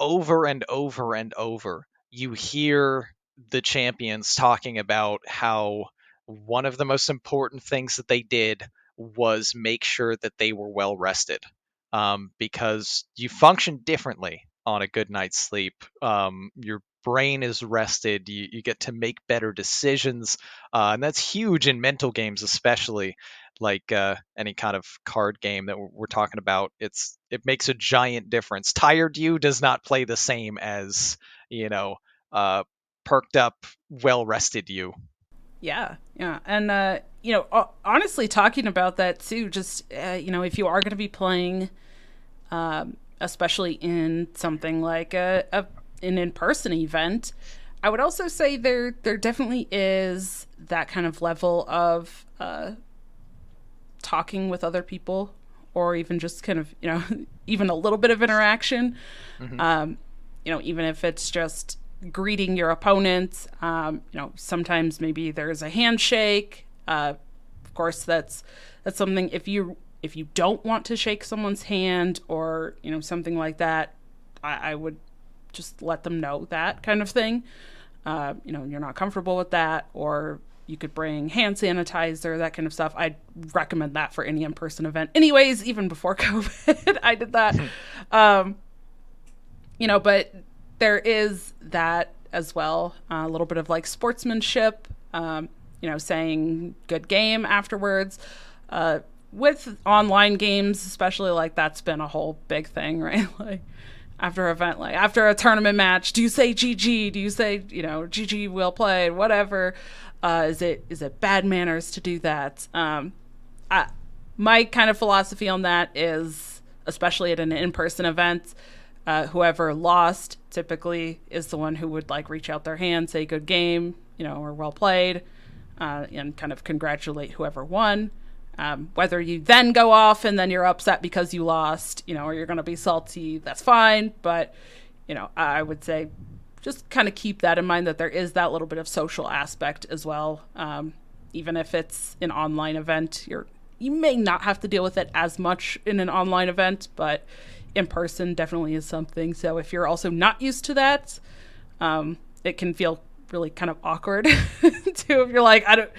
over and over and over, you hear the champions talking about how one of the most important things that they did was make sure that they were well rested um, because you function differently on a good night's sleep. Um, your brain is rested. You, you get to make better decisions, uh, and that's huge in mental games, especially like uh, any kind of card game that we're talking about. It's it makes a giant difference. Tired you does not play the same as you know uh, perked up, well rested you. Yeah, yeah, and uh, you know, honestly, talking about that too. Just uh, you know, if you are going to be playing. Um, especially in something like a, a an in-person event. I would also say there there definitely is that kind of level of uh, talking with other people, or even just kind of you know even a little bit of interaction. Mm-hmm. Um, you know, even if it's just greeting your opponents. Um, you know, sometimes maybe there's a handshake. Uh, of course, that's that's something if you if you don't want to shake someone's hand or you know something like that, I, I would just let them know that kind of thing. Uh, you know, you're not comfortable with that, or you could bring hand sanitizer, that kind of stuff. I'd recommend that for any in-person event. Anyways, even before COVID, I did that. um, you know, but there is that as well. Uh, a little bit of like sportsmanship. Um, you know, saying good game afterwards. Uh, with online games, especially like that's been a whole big thing, right? Like after event, like after a tournament match, do you say GG? Do you say you know GG well played? Whatever. Uh, is it is it bad manners to do that? Um, I, my kind of philosophy on that is, especially at an in-person event, uh, whoever lost typically is the one who would like reach out their hand, say good game, you know, or well played, uh, and kind of congratulate whoever won. Um, whether you then go off and then you're upset because you lost, you know, or you're going to be salty, that's fine. But, you know, I would say just kind of keep that in mind that there is that little bit of social aspect as well. Um, even if it's an online event, you're you may not have to deal with it as much in an online event, but in person definitely is something. So if you're also not used to that, um, it can feel really kind of awkward too. If you're like, I don't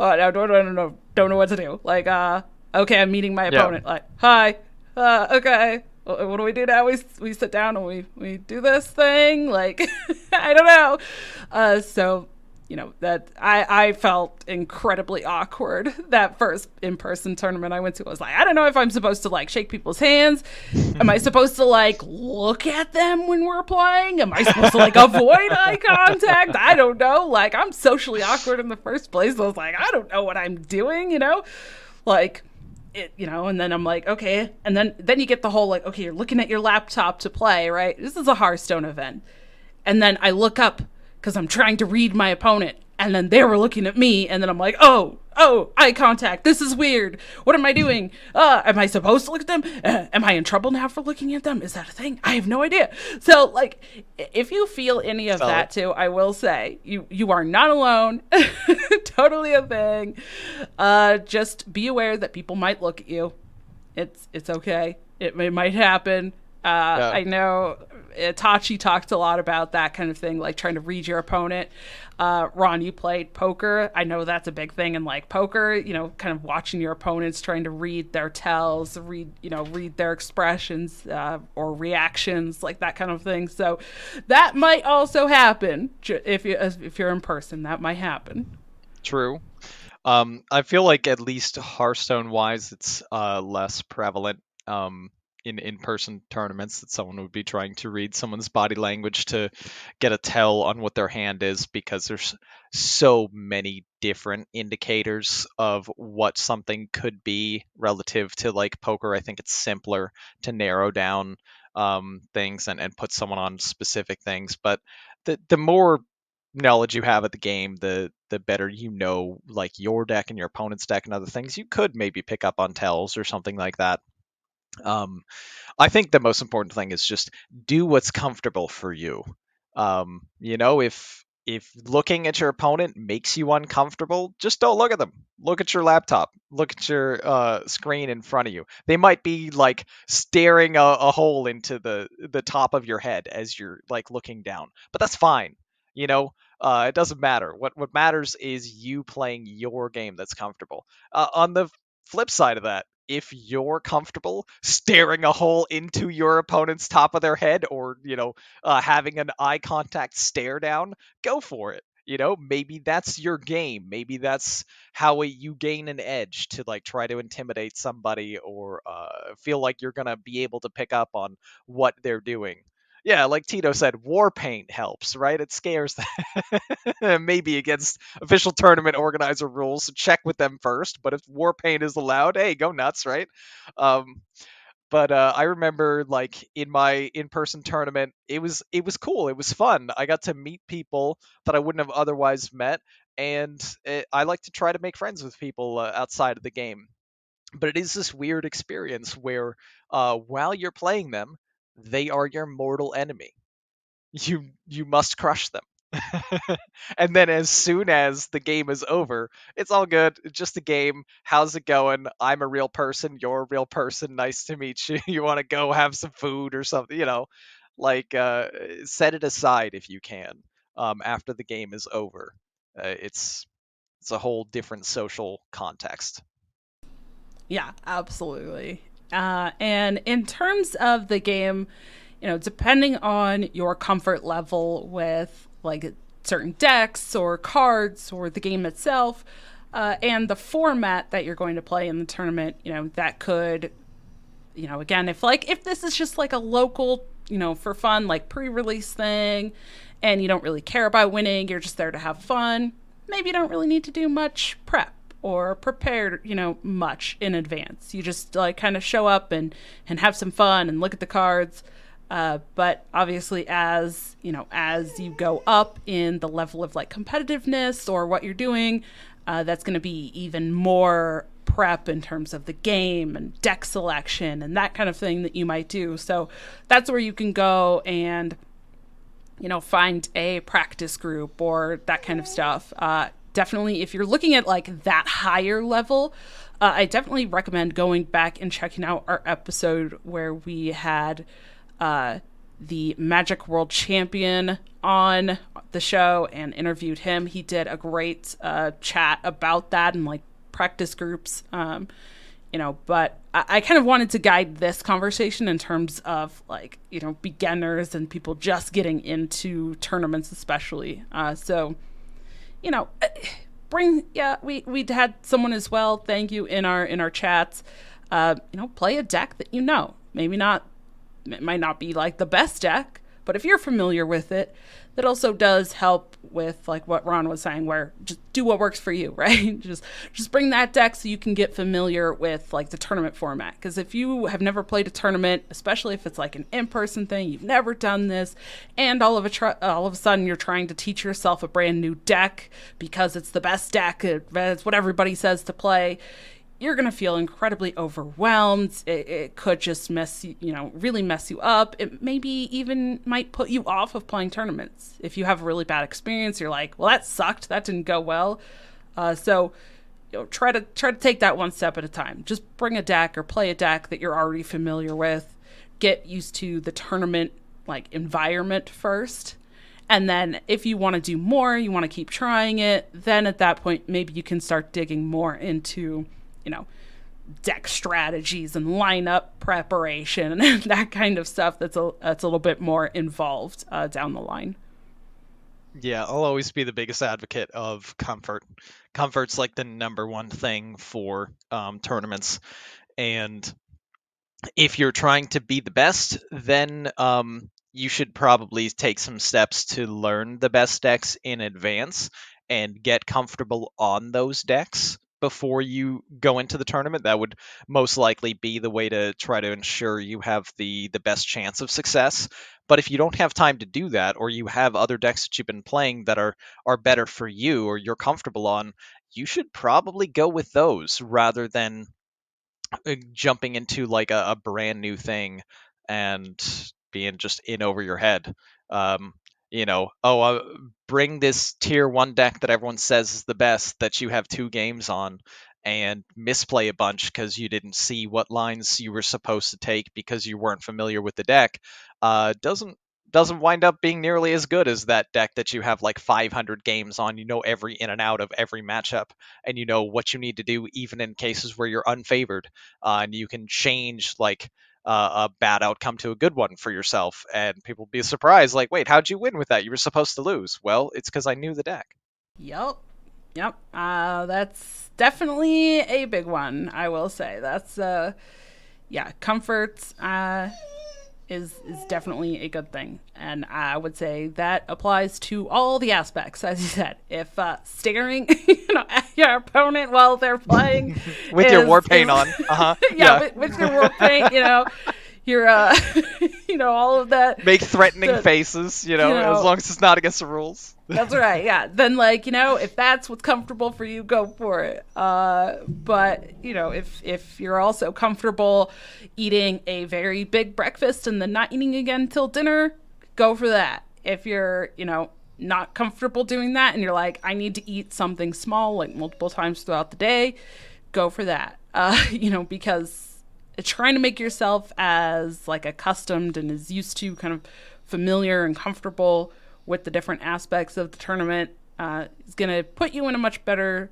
oh, I don't, don't know, don't know what to do. Like, uh, okay, I'm meeting my opponent. Yeah. Like, hi, uh, okay, what do we do now? We we sit down and we we do this thing. Like, I don't know. Uh, so you know that I, I felt incredibly awkward that first in-person tournament i went to. I was like i don't know if i'm supposed to like shake people's hands. Am i supposed to like look at them when we're playing? Am i supposed to like avoid eye contact? I don't know. Like i'm socially awkward in the first place. I was like i don't know what i'm doing you know? Like it you know and then i'm like okay. And then then you get the whole like okay you're looking at your laptop to play right? This is a hearthstone event. And then i look up because I'm trying to read my opponent. And then they were looking at me, and then I'm like, oh, oh, eye contact. This is weird. What am I doing? Uh, am I supposed to look at them? Uh, am I in trouble now for looking at them? Is that a thing? I have no idea. So, like, if you feel any of Solid. that too, I will say you you are not alone. totally a thing. Uh, just be aware that people might look at you. It's it's okay. It, it might happen. Uh, yeah. I know Itachi talked a lot about that kind of thing, like trying to read your opponent. Uh, Ron, you played poker. I know that's a big thing in like poker. You know, kind of watching your opponents, trying to read their tells, read you know, read their expressions uh, or reactions, like that kind of thing. So that might also happen if you if you're in person. That might happen. True. Um, I feel like at least Hearthstone wise, it's uh, less prevalent. Um, in in-person tournaments that someone would be trying to read someone's body language to get a tell on what their hand is because there's so many different indicators of what something could be relative to like poker. I think it's simpler to narrow down um, things and, and put someone on specific things. But the the more knowledge you have of the game the the better you know like your deck and your opponent's deck and other things you could maybe pick up on tells or something like that um, I think the most important thing is just do what's comfortable for you. Um, you know, if if looking at your opponent makes you uncomfortable, just don't look at them. Look at your laptop. Look at your uh, screen in front of you. They might be like staring a, a hole into the the top of your head as you're like looking down, but that's fine. You know, uh, it doesn't matter. What what matters is you playing your game that's comfortable. Uh, on the flip side of that, if you're comfortable staring a hole into your opponent's top of their head or you know uh, having an eye contact stare down go for it. You know maybe that's your game. Maybe that's how you gain an edge to like try to intimidate somebody or uh, feel like you're gonna be able to pick up on what they're doing yeah, like Tito said, war paint helps, right? It scares them. Maybe against official tournament organizer rules, so check with them first. But if war paint is allowed, hey, go nuts, right? Um, but uh, I remember, like in my in-person tournament, it was it was cool. It was fun. I got to meet people that I wouldn't have otherwise met, and it, I like to try to make friends with people uh, outside of the game. But it is this weird experience where, uh, while you're playing them, they are your mortal enemy. You you must crush them. and then as soon as the game is over, it's all good. Just a game. How's it going? I'm a real person. You're a real person. Nice to meet you. You want to go have some food or something? You know, like uh, set it aside if you can. Um, after the game is over, uh, it's it's a whole different social context. Yeah, absolutely. Uh, and in terms of the game, you know, depending on your comfort level with like certain decks or cards or the game itself, uh, and the format that you're going to play in the tournament, you know, that could, you know, again, if like if this is just like a local, you know, for fun, like pre-release thing, and you don't really care about winning, you're just there to have fun. Maybe you don't really need to do much prep or prepared, you know, much in advance. You just like kind of show up and and have some fun and look at the cards. Uh, but obviously, as you know, as you go up in the level of like competitiveness or what you're doing, uh, that's going to be even more prep in terms of the game and deck selection and that kind of thing that you might do. So that's where you can go and you know find a practice group or that kind of stuff. Uh, definitely if you're looking at like that higher level uh, i definitely recommend going back and checking out our episode where we had uh, the magic world champion on the show and interviewed him. He did a great uh, chat about that and like practice groups um, you know but I-, I kind of wanted to guide this conversation in terms of like you know beginners and people just getting into tournaments especially. Uh, so you know, uh, bring yeah, we we had someone as well. Thank you in our in our chats. Uh, you know, play a deck that you know. Maybe not it might not be like the best deck, but if you're familiar with it, that also does help with like what Ron was saying, where just do what works for you, right? just just bring that deck so you can get familiar with like the tournament format. Because if you have never played a tournament, especially if it's like an in-person thing, you've never done this, and all of a tr- all of a sudden you're trying to teach yourself a brand new deck because it's the best deck, it's what everybody says to play you're going to feel incredibly overwhelmed. It, it, could just mess you, you know, really mess you up. It maybe even might put you off of playing tournaments. If you have a really bad experience, you're like, well, that sucked. That didn't go well. Uh, so, you know, try to try to take that one step at a time. Just bring a deck or play a deck that you're already familiar with. Get used to the tournament like environment first. And then if you want to do more, you want to keep trying it, then at that point maybe you can start digging more into you know, deck strategies and lineup preparation and that kind of stuff that's a that's a little bit more involved uh, down the line. Yeah, I'll always be the biggest advocate of comfort. Comfort's like the number one thing for um, tournaments, and if you're trying to be the best, then um, you should probably take some steps to learn the best decks in advance and get comfortable on those decks before you go into the tournament. That would most likely be the way to try to ensure you have the the best chance of success. But if you don't have time to do that, or you have other decks that you've been playing that are are better for you or you're comfortable on, you should probably go with those rather than uh, jumping into like a, a brand new thing and being just in over your head. Um, you know, oh, uh, bring this tier one deck that everyone says is the best that you have two games on and misplay a bunch because you didn't see what lines you were supposed to take because you weren't familiar with the deck uh, doesn't doesn't wind up being nearly as good as that deck that you have like 500 games on. You know every in and out of every matchup, and you know what you need to do even in cases where you're unfavored, uh, and you can change like uh, a bad outcome to a good one for yourself, and people be surprised, like, wait, how'd you win with that? You were supposed to lose. Well, it's because I knew the deck. Yep. Yep. Uh, that's definitely a big one, I will say. That's, uh, yeah, comfort. Uh, is is definitely a good thing, and I would say that applies to all the aspects. As you said, if uh, staring, you know, at your opponent while they're playing with is, your war paint is, on, uh-huh. yeah, yeah. With, with, your war paint, you know, your uh, you know, all of that. Make threatening the, faces, you know, you know, as long as it's not against the rules. That's right. Yeah. Then like, you know, if that's what's comfortable for you, go for it. Uh, but, you know, if if you're also comfortable eating a very big breakfast and then not eating again till dinner, go for that. If you're, you know, not comfortable doing that and you're like, I need to eat something small like multiple times throughout the day, go for that. Uh, you know, because trying to make yourself as like accustomed and as used to kind of familiar and comfortable with the different aspects of the tournament uh, is going to put you in a much better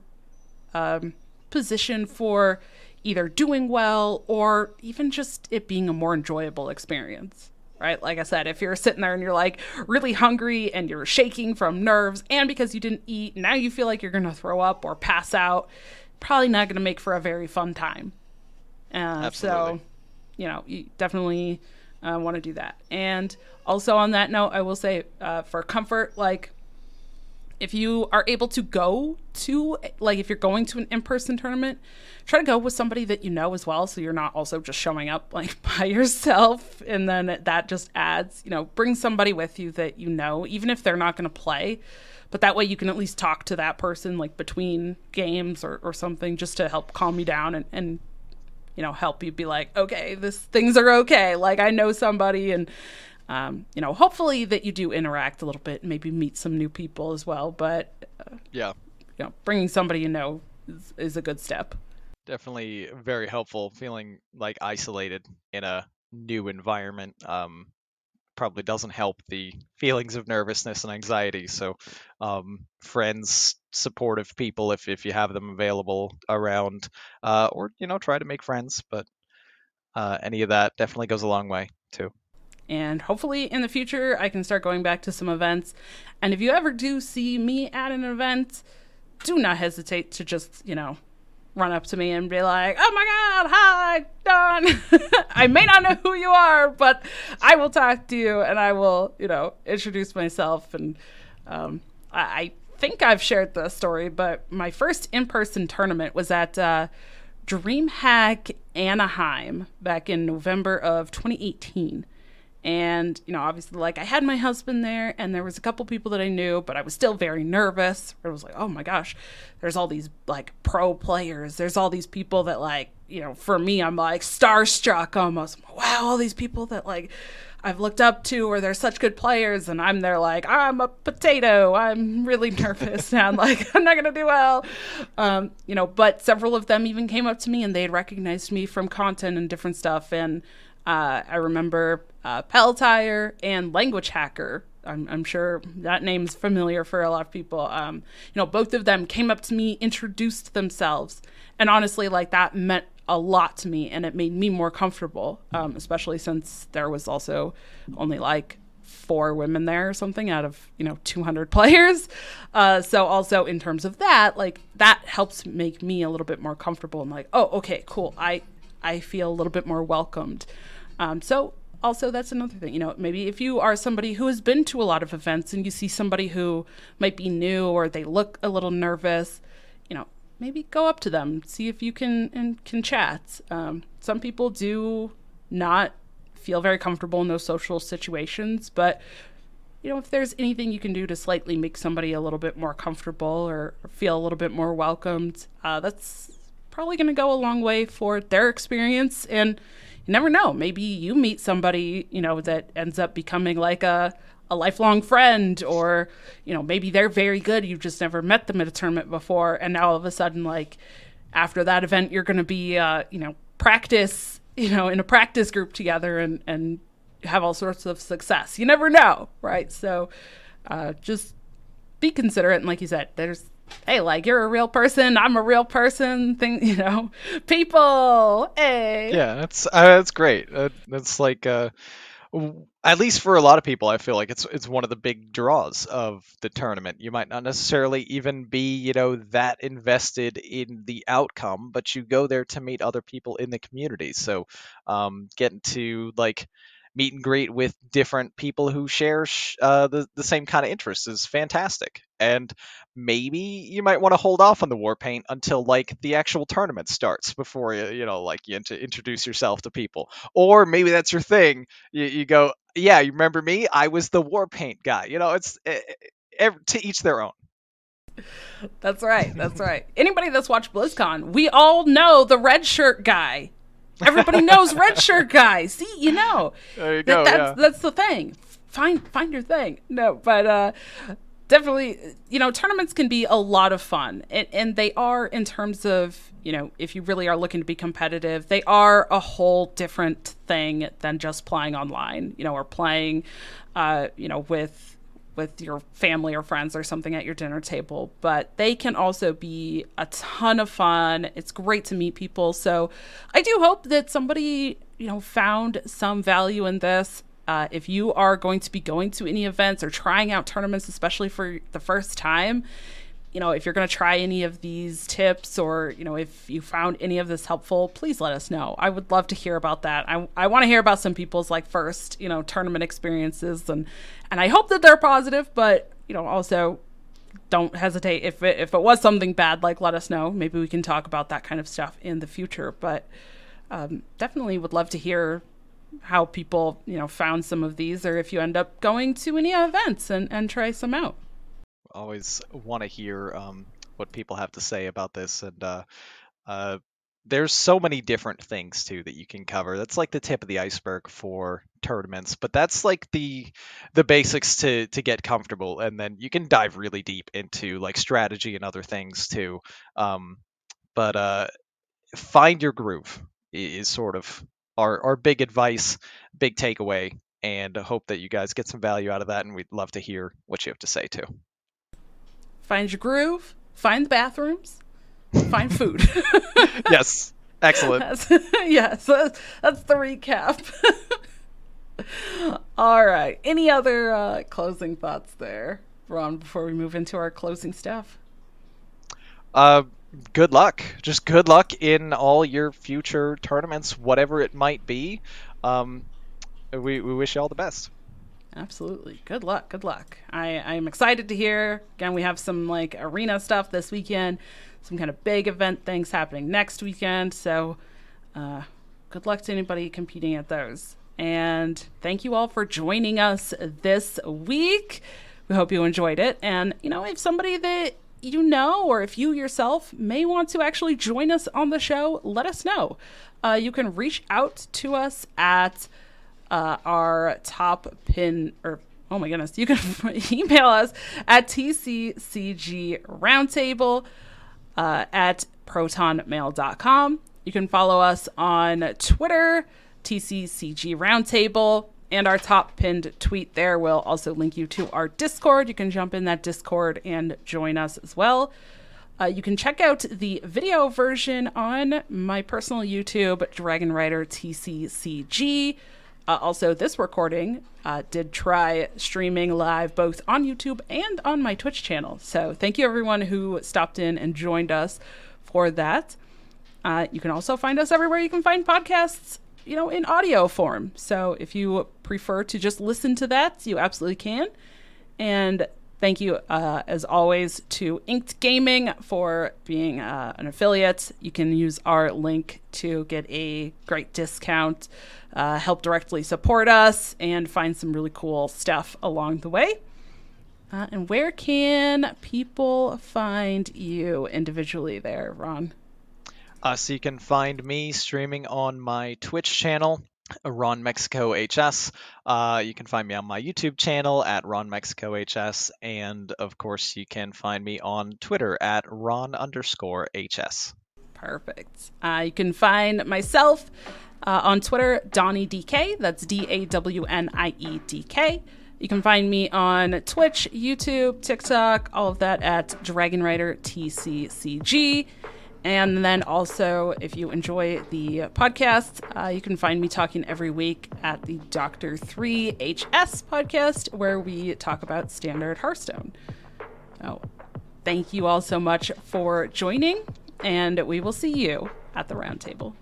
um, position for either doing well or even just it being a more enjoyable experience right? Like I said, if you're sitting there and you're like really hungry and you're shaking from nerves and because you didn't eat, now you feel like you're going to throw up or pass out, probably not going to make for a very fun time. Uh, so, you know, you definitely uh, want to do that. And also on that note, I will say uh, for comfort, like if you are able to go to like if you're going to an in-person tournament try to go with somebody that you know as well so you're not also just showing up like by yourself and then that just adds you know bring somebody with you that you know even if they're not going to play but that way you can at least talk to that person like between games or, or something just to help calm you down and, and you know help you be like okay this things are okay. Like i know somebody and um, you know hopefully that you do interact a little bit maybe meet some new people as well but uh, yeah. you know bringing somebody you know is, is a good step. Definitely very helpful feeling like isolated in a new environment um, probably doesn't help the feelings of nervousness and anxiety. So, um, friends, supportive people, if if you have them available around, uh, or you know, try to make friends. But uh, any of that definitely goes a long way too. And hopefully in the future, I can start going back to some events. And if you ever do see me at an event, do not hesitate to just, you know, run up to me and be like, "Oh my God, hi, Dawn. I may not know who you are, but I will talk to you and I will, you know, introduce myself." And um, I, I, think I've shared the story, but my first in-person tournament was at uh, DreamHack Anaheim back in November of 2018 and you know obviously like i had my husband there and there was a couple people that i knew but i was still very nervous. I was like oh my gosh there's all these like pro players. There's all these people that like you know for me i'm like starstruck almost. Wow all these people that like i've looked up to or they're such good players. And i'm there like i'm a potato. I'm really nervous and i'm like i'm not gonna do well. Um, you know but several of them even came up to me and they recognized me from content and different stuff. And uh, I remember uh, Peltire and Language Hacker. I'm, I'm, sure that name's familiar for a lot of people. Um, you know, both of them came up to me, introduced themselves, and honestly, like that meant a lot to me, and it made me more comfortable. Um, especially since there was also only like four women there or something out of you know 200 players. Uh, so also in terms of that, like that helps make me a little bit more comfortable and like, oh, okay, cool. I I feel a little bit more welcomed. Um, so also that's another thing you know maybe if you are somebody who has been to a lot of events and you see somebody who might be new or they look a little nervous you know maybe go up to them see if you can and can chat. Um, some people do not feel very comfortable in those social situations but you know if there's anything you can do to slightly make somebody a little bit more comfortable or, feel a little bit more welcomed uh, that's probably going to go a long way for their experience and you never know. Maybe you meet somebody, you know, that ends up becoming like a a lifelong friend or you know maybe they're very good. You've just never met them at a tournament before. And now all of a sudden like after that event you're going to be uh, you know practice you know in a practice group together and and have all sorts of success. You never know right? So uh, just be considerate. And like you said there's hey, like you're a real person, I'm a real person. Thing, you know, people. Hey. Yeah, that's uh, that's great. Uh, that's like uh, at least for a lot of people, I feel like it's it's one of the big draws of the tournament. You might not necessarily even be, you know, that invested in the outcome, but you go there to meet other people in the community. So, um, getting to like meet and greet with different people who share uh, the, the same kind of interests is fantastic. And maybe you might want to hold off on the war paint until like the actual tournament starts before you, you know, like you int- introduce yourself to people. Or maybe that's your thing. You, you go, yeah, you remember me? I was the war paint guy. You know, it's uh, to each their own. That's right. That's right. Anybody that's watched BlizzCon, we all know the red shirt guy. Everybody knows red shirt guy. See, you know. There you go. That, that's, yeah. that's the thing. Find find your thing. No, but uh definitely you know tournaments can be a lot of fun and, and, they are in terms of you know if you really are looking to be competitive they are a whole different thing than just playing online you know or playing uh, you know with with your family or friends or something at your dinner table, but they can also be a ton of fun. It's great to meet people. So I do hope that somebody, you know, found some value in this. Uh, if you are going to be going to any events or trying out tournaments, especially for the first time, you know, if you're going to try any of these tips or, you know, if you found any of this helpful, please let us know. I would love to hear about that. I, I want to hear about some people's like first, you know, tournament experiences and and I hope that they're positive, but, you know, also don't hesitate if it, if it was something bad, like let us know. Maybe we can talk about that kind of stuff in the future, but um, definitely would love to hear how people, you know, found some of these or if you end up going to any events and, and try some out always want to hear um, what people have to say about this, and uh, uh, there's so many different things too that you can cover. That's like the tip of the iceberg for tournaments, but that's like the the basics to to get comfortable, and then you can dive really deep into like strategy and other things too. Um, but uh, find your groove is sort of our our big advice, big takeaway, and hope that you guys get some value out of that. And we'd love to hear what you have to say too find your groove, find the bathrooms, find food. yes, excellent. That's, yes, that's, that's the recap. All right. Any other uh, closing thoughts there, Ron, before we move into our closing stuff? Uh, good luck. Just good luck in all your future tournaments, whatever it might be. Um, we, we wish you all the best. Absolutely. Good luck. Good luck. I, I'm excited to hear. Again, we have some like arena stuff this weekend, some kind of big event things happening next weekend. So, uh, good luck to anybody competing at those. And thank you all for joining us this week. We hope you enjoyed it. And, you know, if somebody that you know, or if you yourself may want to actually join us on the show, let us know. Uh, you can reach out to us at uh, our top pin, or oh my goodness, you can email us at tccg roundtable uh, at protonmail.com. You can follow us on Twitter TCCG Roundtable. And our top pinned tweet there will also link you to our Discord. You can jump in that Discord and join us as well. Uh, you can check out the video version on my personal YouTube, Dragon Rider TCCG. Uh, also, this recording uh, did try streaming live both on YouTube and on my Twitch channel. So, thank you everyone who stopped in and joined us for that. Uh, you can also find us everywhere you can find podcasts you know, in audio form. So if you prefer to just listen to that, you absolutely can. And thank you, uh, as always, to Inked Gaming for being uh, an affiliate. You can use our link to get a great discount, uh, help directly support us, and find some really cool stuff along the way. Uh, and where can people find you individually there, Ron? Uh, so you can find me streaming on my Twitch channel, Ron Mexico HS. Uh, you can find me on my YouTube channel at Ron Mexico HS, and of course you can find me on Twitter at Ron underscore HS. Perfect. Uh, you can find myself uh, on Twitter, Dawnie DK. That's D A W N I E D K. You can find me on Twitch, YouTube, TikTok, all of that at Dragon Rider TCCG. And then also, if you enjoy the podcast, uh, you can find me talking every week at the Doctor 3 HS podcast, where we talk about standard Hearthstone. Oh, thank you all so much for joining, and we will see you at the roundtable.